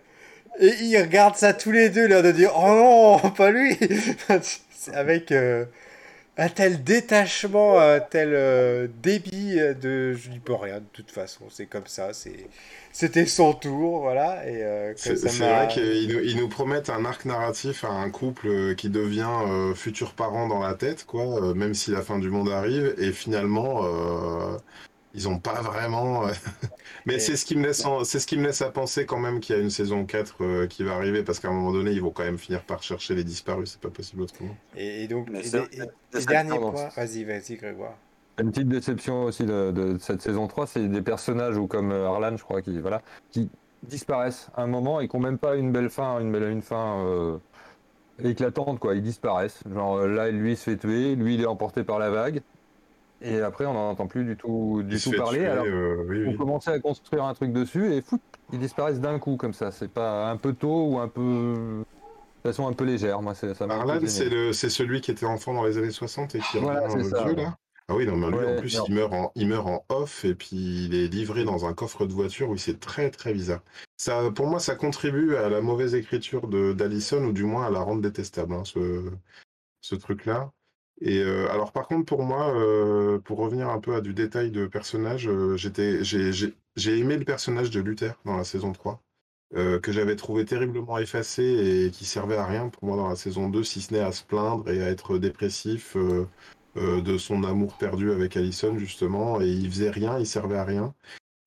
Et ils regardent ça tous les deux, l'air de dire Oh non, pas lui Avec euh, un tel détachement, un tel euh, débit de. Je dis pas rien, de toute façon, c'est comme ça. c'est C'était son tour, voilà. Et euh, C'est vrai qu'ils nous, ils nous promettent un arc narratif à un couple euh, qui devient euh, futur parent dans la tête, quoi, euh, même si la fin du monde arrive, et finalement, euh, ils ont pas vraiment. euh, Mais c'est ce qui me laisse, en- c'est ce qui me laisse à penser quand même qu'il y a une saison 4 euh, qui va arriver, parce qu'à un moment donné, ils vont quand même finir par chercher les disparus, c'est pas possible autrement. Et, et donc, et, c'est- et- et c'est- dernier pardon. point, vas-y, vas-y, Grégoire. Une petite déception aussi de, de cette saison 3, c'est des personnages ou comme euh, Arlan, je crois, qui, voilà, qui disparaissent à un moment et qui n'ont même pas une belle fin, une, belle, une fin euh, éclatante, quoi. Ils disparaissent. Genre là, lui il se fait tuer, lui il est emporté par la vague. Et après, on n'en entend plus du tout, du tout parler. tuer, alors euh, oui, on oui. commençait à construire un truc dessus et fou, ils disparaissent d'un coup comme ça. C'est pas un peu tôt ou un peu. De façon un peu légère. Moi, c'est- ça Arlan, c'est celui qui était enfant dans les années 60 et qui Voilà, revient vieux, là. Ah oui, non, mais lui, Ouais, en plus, non. il meurt en, il meurt en off et puis il est livré dans un coffre de voiture. Oui, c'est très, très bizarre. Ça, pour moi, ça contribue à la mauvaise écriture d'Allison ou du moins à la rendre détestable, hein, ce, ce truc-là. Et euh, alors, par contre, pour moi, euh, pour revenir un peu à du détail de personnage, euh, j'ai, aimé le personnage de Luther dans la saison 3 euh, que j'avais trouvé terriblement effacé et qui servait à rien pour moi dans la saison 2, si ce n'est à se plaindre et à être dépressif de son amour perdu avec Allison, justement. Et il faisait rien, il servait à rien.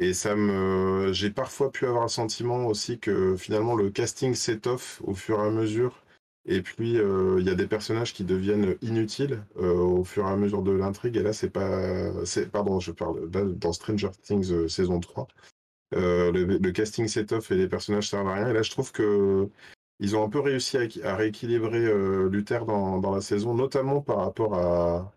Et ça me, j'ai parfois pu avoir le sentiment aussi que finalement le casting s'étoffe au fur et à mesure. Et puis euh, il y a des personnages qui deviennent inutiles euh, au fur et à mesure de l'intrigue. Et là, c'est pas, pardon, je parle dans Stranger Things euh, saison 3. Euh, le, le casting s'étoffe et les personnages servent à rien. Et là, je trouve que ils ont un peu réussi à, rééquilibrer Luther dans, dans la saison, notamment par rapport à,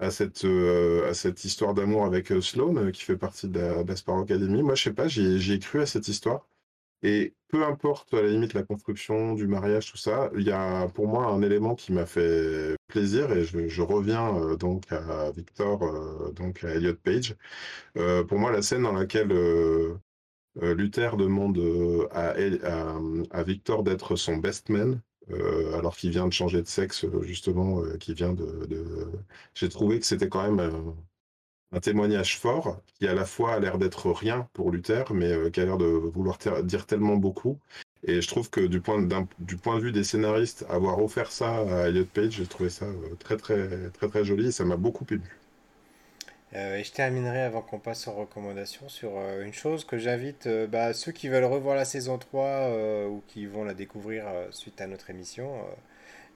à, cette, à cette histoire d'amour avec Sloane, qui fait partie de la, de Academy. Moi, je sais pas, j'y ai- j'y ai cru à cette histoire. Et peu importe, à la limite, la construction du mariage, tout ça, il y a pour moi un élément qui m'a fait plaisir, et je, reviens euh, donc à Victor, euh, donc à Elliot Page. Euh, pour moi, la scène dans laquelle Luther demande à, Victor d'être son best man, alors qu'il vient de changer de sexe, justement, euh, vient de- J'ai trouvé que c'était quand même un, témoignage fort, qui à la fois a l'air d'être rien pour Luther, mais euh, qui a l'air de vouloir dire tellement beaucoup. Et je trouve que du point, d'un- du point de vue des scénaristes, avoir offert ça à Elliot Page, j'ai trouvé ça euh, très très très très joli et ça m'a beaucoup ému. Euh, et je terminerai avant qu'on passe aux recommandations sur une chose que j'invite euh, bah, ceux qui veulent revoir la saison 3 euh, ou qui vont la découvrir suite à notre émission.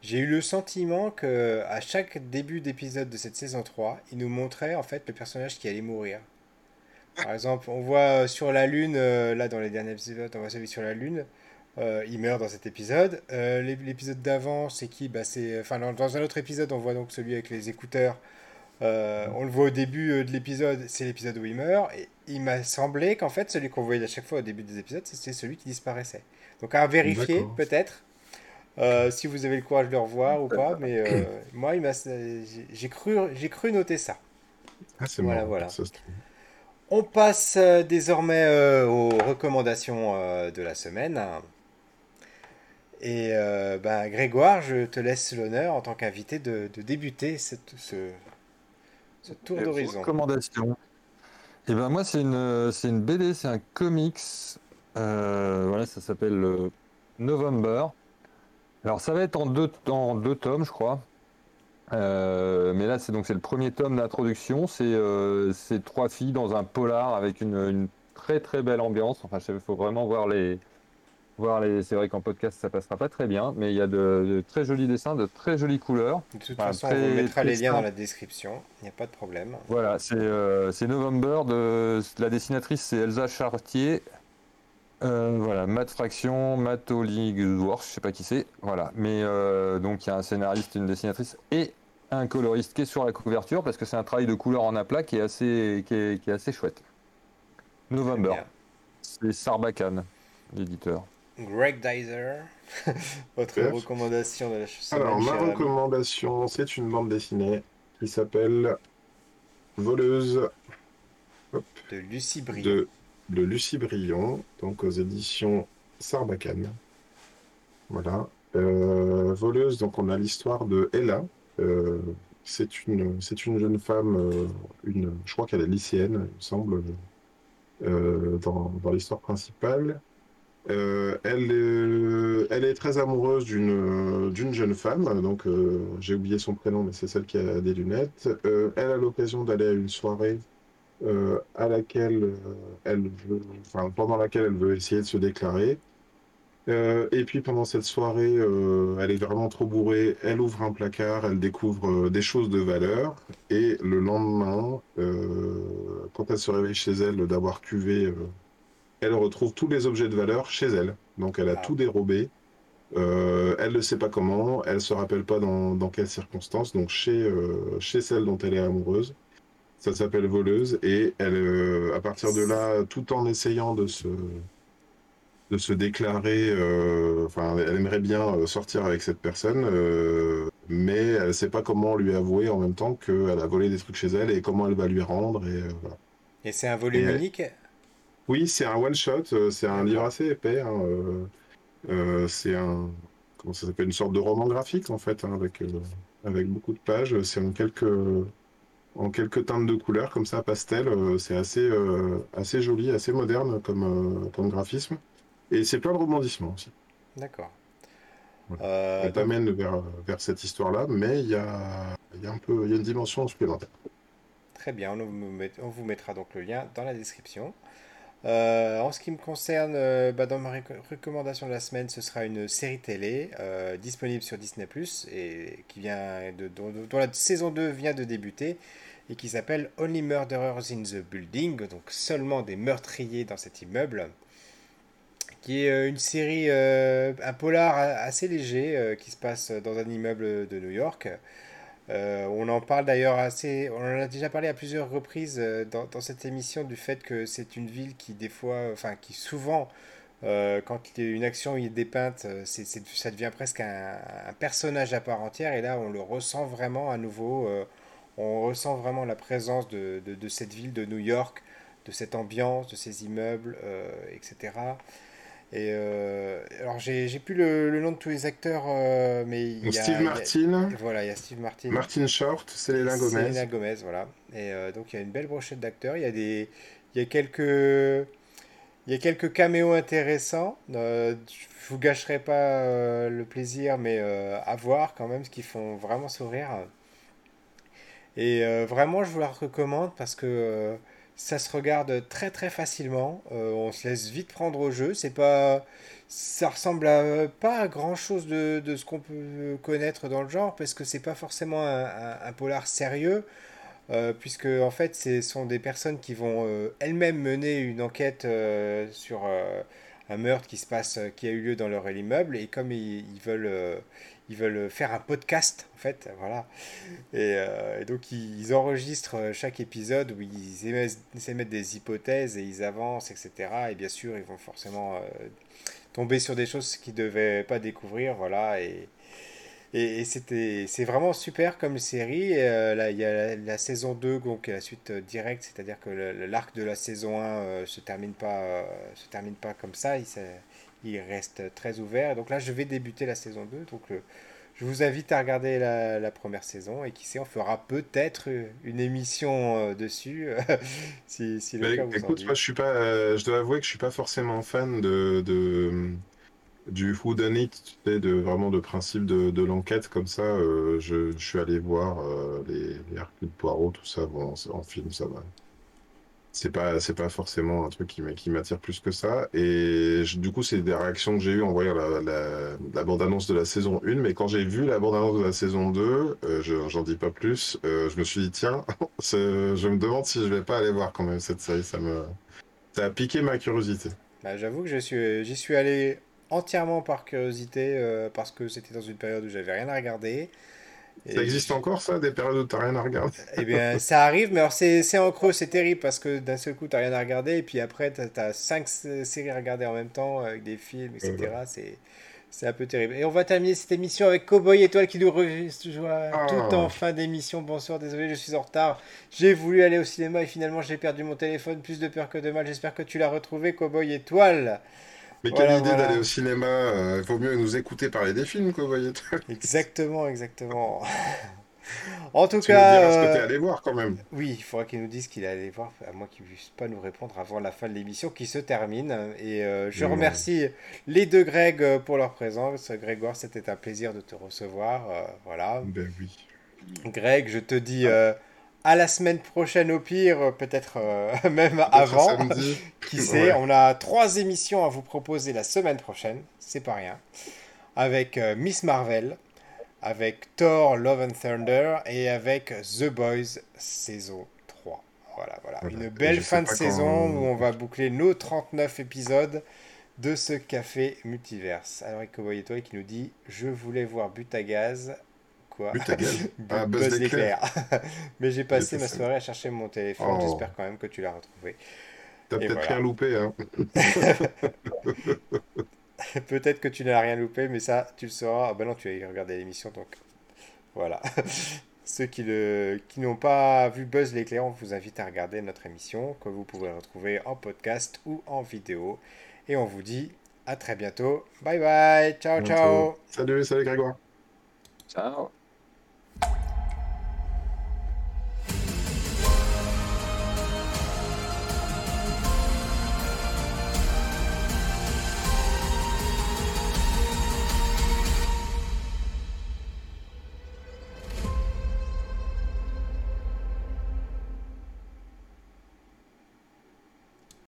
J'ai eu le sentiment que à chaque début d'épisode de cette saison 3, il nous montrait en fait le personnage qui allait mourir. Par exemple, on voit euh, sur la Lune, euh, là dans les derniers épisodes, on voit celui sur la Lune. euh, il meurt dans cet épisode. Euh, l'ép- l'épisode d'avant, c'est qui? Bah, c'est, enfin, dans, un autre épisode, on voit donc celui avec les écouteurs. Euh, on le voit au début de l'épisode, c'est l'épisode où il meurt. Et il m'a semblé qu'en fait, celui qu'on voyait à chaque fois au début des épisodes, c'était celui qui disparaissait. Donc à vérifier, peut-être, euh, si vous avez le courage de le revoir ou pas. Mais euh, moi, il j'ai cru, j'ai cru noter ça. Ah, c'est Voilà, marrant, voilà. ça se trouve. On passe euh, désormais euh, aux recommandations euh, de la semaine. Et euh, bah, Grégoire, je te laisse l'honneur en tant qu'invité de, de débuter cette- ce, ce tour d'horizon. Recommandation. Et ben moi c'est une c'est une BD, c'est un comics. Euh, voilà, ça s'appelle euh, November. Alors ça va être en deux en deux tomes, je crois. Euh, mais là c'est donc c'est le premier tome d'introduction. C'est euh, trois filles dans un polar avec une, une très très belle ambiance. Enfin, il faut vraiment voir les voir les. C'est vrai qu'en podcast ça passera pas très bien, mais il y a de, de très jolis dessins, de très jolies couleurs. De toute façon, très- on mettra les liens dans simple. la description. Il n'y a pas de problème. Voilà, c'est euh, c'est November de la dessinatrice, c'est Elsa Chartier. Euh, voilà, Matt Fraction, Matt Olligworth, je sais pas qui c'est. Voilà, mais euh, donc il y a un scénariste, une dessinatrice et un coloriste qui est sur la couverture parce que c'est un travail de couleur en aplat qui est assez, qui est, qui est assez chouette. November, c'est Sarbacane, l'éditeur. Greg Dyser, votre Bref. recommandation de la semaine. Alors, ma recommandation, c'est une bande dessinée qui s'appelle Voleuse de Lucie Brion. de, de Lucie Brion, donc aux éditions Sarbacane. Voilà. Euh, voleuse, donc on a l'histoire de Ella. Euh, c'est une, c'est une jeune femme, euh, une, je crois qu'elle est lycéenne, il me semble, dans, dans l'histoire principale. Elle, est- elle est très amoureuse d'une d'une jeune femme, donc j'ai oublié son prénom, mais c'est celle qui a des lunettes. Elle a l'occasion d'aller à une soirée euh, à laquelle euh, elle veut, enfin, pendant laquelle elle veut essayer de se déclarer. Euh, et puis pendant cette soirée, euh, elle est vraiment trop bourrée. Elle ouvre un placard, elle découvre euh, des choses de valeur. Et le lendemain, quand elle se réveille chez elle d'avoir cuvé, elle retrouve tous les objets de valeur chez elle. Donc elle a Ah. tout dérobé. Elle ne sait pas comment, elle se rappelle pas dans, dans quelles circonstances. Donc chez, chez celle dont elle est amoureuse. Ça s'appelle Voleuse et elle, euh, à partir de là, tout en essayant de se, de se déclarer, euh, enfin, elle aimerait bien euh, sortir avec cette personne, euh, mais elle ne sait pas comment lui avouer en même temps qu'elle a volé des trucs chez elle et comment elle va lui rendre. Et, voilà. Et c'est un volume Et- unique? Oui, c'est un one shot, euh, c'est un livre assez épais. hein, c'est un, comment ça s'appelle, une sorte de roman graphique en fait, hein, avec, avec beaucoup de pages. C'est en quelques, en quelques teintes de couleurs comme ça, pastel. euh, c'est assez, euh, assez joli, assez moderne comme, euh, comme graphisme. Et c'est plein de rebondissements aussi. D'accord. Voilà. Euh, donc- t'amène vers, vers cette histoire-là, mais il y a, il y a un peu, il y a une dimension supplémentaire. Très bien, on vous, met- on vous mettra donc le lien dans la description. Euh, en ce qui me concerne, euh, bah, dans ma recommandation de la semaine, ce sera une série télé euh, disponible sur Disney ⁇ et qui vient de, dont, dont la saison 2 vient de débuter et qui s'appelle Only Murderers in the Building, donc seulement des meurtriers dans cet immeuble, qui est euh, une série, euh, un polar assez léger euh, qui se passe dans un immeuble de New York. On en parle d'ailleurs assez, on en a déjà parlé à plusieurs reprises dans, cette émission du fait que c'est une ville qui des fois, enfin qui souvent, euh, quand une action est dépeinte, c'est, ça devient presque un, personnage à part entière et là on le ressent vraiment à nouveau, on ressent vraiment la présence de, de- de cette ville de New York, de cette ambiance, de ces immeubles, euh, etc. Et euh, alors j'ai, j'ai plus le, le nom de tous les acteurs, euh, mais il y a, Steve il y a- Martin, voilà, il y a Steve Martin. Martin Short, Selena Gomez. Selena Gomez, voilà. Et euh, donc il y a une belle brochette d'acteurs. Il y a des, il y a quelques, il y a quelques caméos intéressants. Euh, je vous gâcherai pas euh, le plaisir, mais euh, à voir quand même, ce qui font vraiment sourire. Et euh, vraiment, je vous la recommande parce que euh, ça se regarde très très facilement. Euh, on se laisse vite prendre au jeu. C'est pas, ça ressemble pas à grand chose de, de ce qu'on peut connaître dans le genre parce que c'est pas forcément un, un- polar sérieux. puisque en fait, ce sont des personnes qui vont elles-mêmes mener une enquête sur un meurtre qui se passe, qui a eu lieu dans leur immeuble, et comme ils, veulent, ils veulent faire un podcast, en fait, voilà. Et, euh, donc ils, enregistrent euh, chaque épisode où ils émettent, des hypothèses et ils avancent, etc. Et bien sûr, ils vont forcément euh, tomber sur des choses qu'ils ne devaient pas découvrir, voilà. Et, et, c'était, c'est vraiment super comme série. Là, il y a la, saison 2, donc la suite directe, c'est-à-dire que l'arc de la saison 1 euh, se termine pas, se termine pas comme ça, il reste très ouvert. Et donc là, je vais débuter la saison 2, donc le- je vous invite à regarder la, la première saison et qui sait, on fera peut-être une émission euh, dessus si, si le cas vous en écoute, dit. moi je suis pas, euh, je dois avouer que je suis pas forcément fan de, de du who done it, de vraiment de principe de, de l'enquête comme ça. euh, je, je suis allé voir euh, les, les Hercule Poirot, tout ça, bon, en film ça va. C'est pas, c'est pas forcément un truc qui m'a- qui m'attire plus que ça. Et du coup, c'est des réactions que j'ai eues en voyant la, la, la bande-annonce de la saison 1. Mais quand j'ai vu la bande-annonce de la saison 2, euh, je, j'en dis pas plus, euh, je me suis dit, tiens, je me demande si je vais pas aller voir quand même cette série. Ça me, ça a piqué ma curiosité. Bah, j'avoue que je suis, j'y suis allé entièrement par curiosité euh, parce que c'était dans une période où j'avais rien à regarder. Ça existe encore, ça, des périodes où t'as rien à regarder? Eh bien, ça arrive, mais alors c'est en creux, c'est terrible parce que d'un seul coup, t'as rien à regarder et puis après, t'as as cinq séries à regarder en même temps avec des films, etc. C'est C'est un peu terrible. Et on va terminer cette émission avec Cowboy Étoile qui nous rejoint Ah. tout en fin d'émission. Bonsoir, désolé, je suis en retard. J'ai voulu aller au cinéma et finalement j'ai perdu mon téléphone. Plus de peur que de mal. J'espère que tu l'as retrouvé, Cowboy Étoile. Mais Voilà, quelle idée voilà. d'aller au cinéma euh, Il vaut mieux nous écouter parler des films, quoi, voyez. Exactement, exactement. en tout cas, diras ce que euh, allé voir quand même? oui, il faudra qu'il nous dise qu'il est allé voir, à moins qu'il ne puisse pas nous répondre avant la fin de l'émission qui se termine. Et euh, je Non. remercie les deux Greg euh, pour leur présence. Grégoire, c'était un plaisir de te recevoir. euh, voilà. Ben oui. Greg, je te dis euh, à la semaine prochaine au pire, euh, peut-être euh, même avant. Qui sait, Ouais. on a trois émissions à vous proposer la semaine prochaine, c'est pas rien. Avec euh, Miss Marvel, avec Thor Love and Thunder et avec The Boys saison 3. Voilà, voilà. Voilà. Une Et belle fin de saison quand- où on va boucler nos 39 épisodes de ce café multiverse. Alors, Cowboy Étoile qui nous dit Je voulais voir But à gaz. Ah, Buzz Buzz l'éclair. Mais j'ai passé ma soirée à chercher mon téléphone. Oh. J'espère quand même que tu l'as retrouvé. T'as peut-être voilà. rien loupé, hein. Peut-être que tu n'as rien loupé, mais ça, tu le sauras. Ah ben non, tu as regardé l'émission, donc voilà. Ceux qui le- qui n'ont pas vu Buzz l'éclair, on vous invite à regarder notre émission, que vous pouvez retrouver en podcast ou en vidéo. Et on vous dit à très bientôt. Bye bye. Ciao, ciao. Salut, salut Grégoire. Ciao. Thank you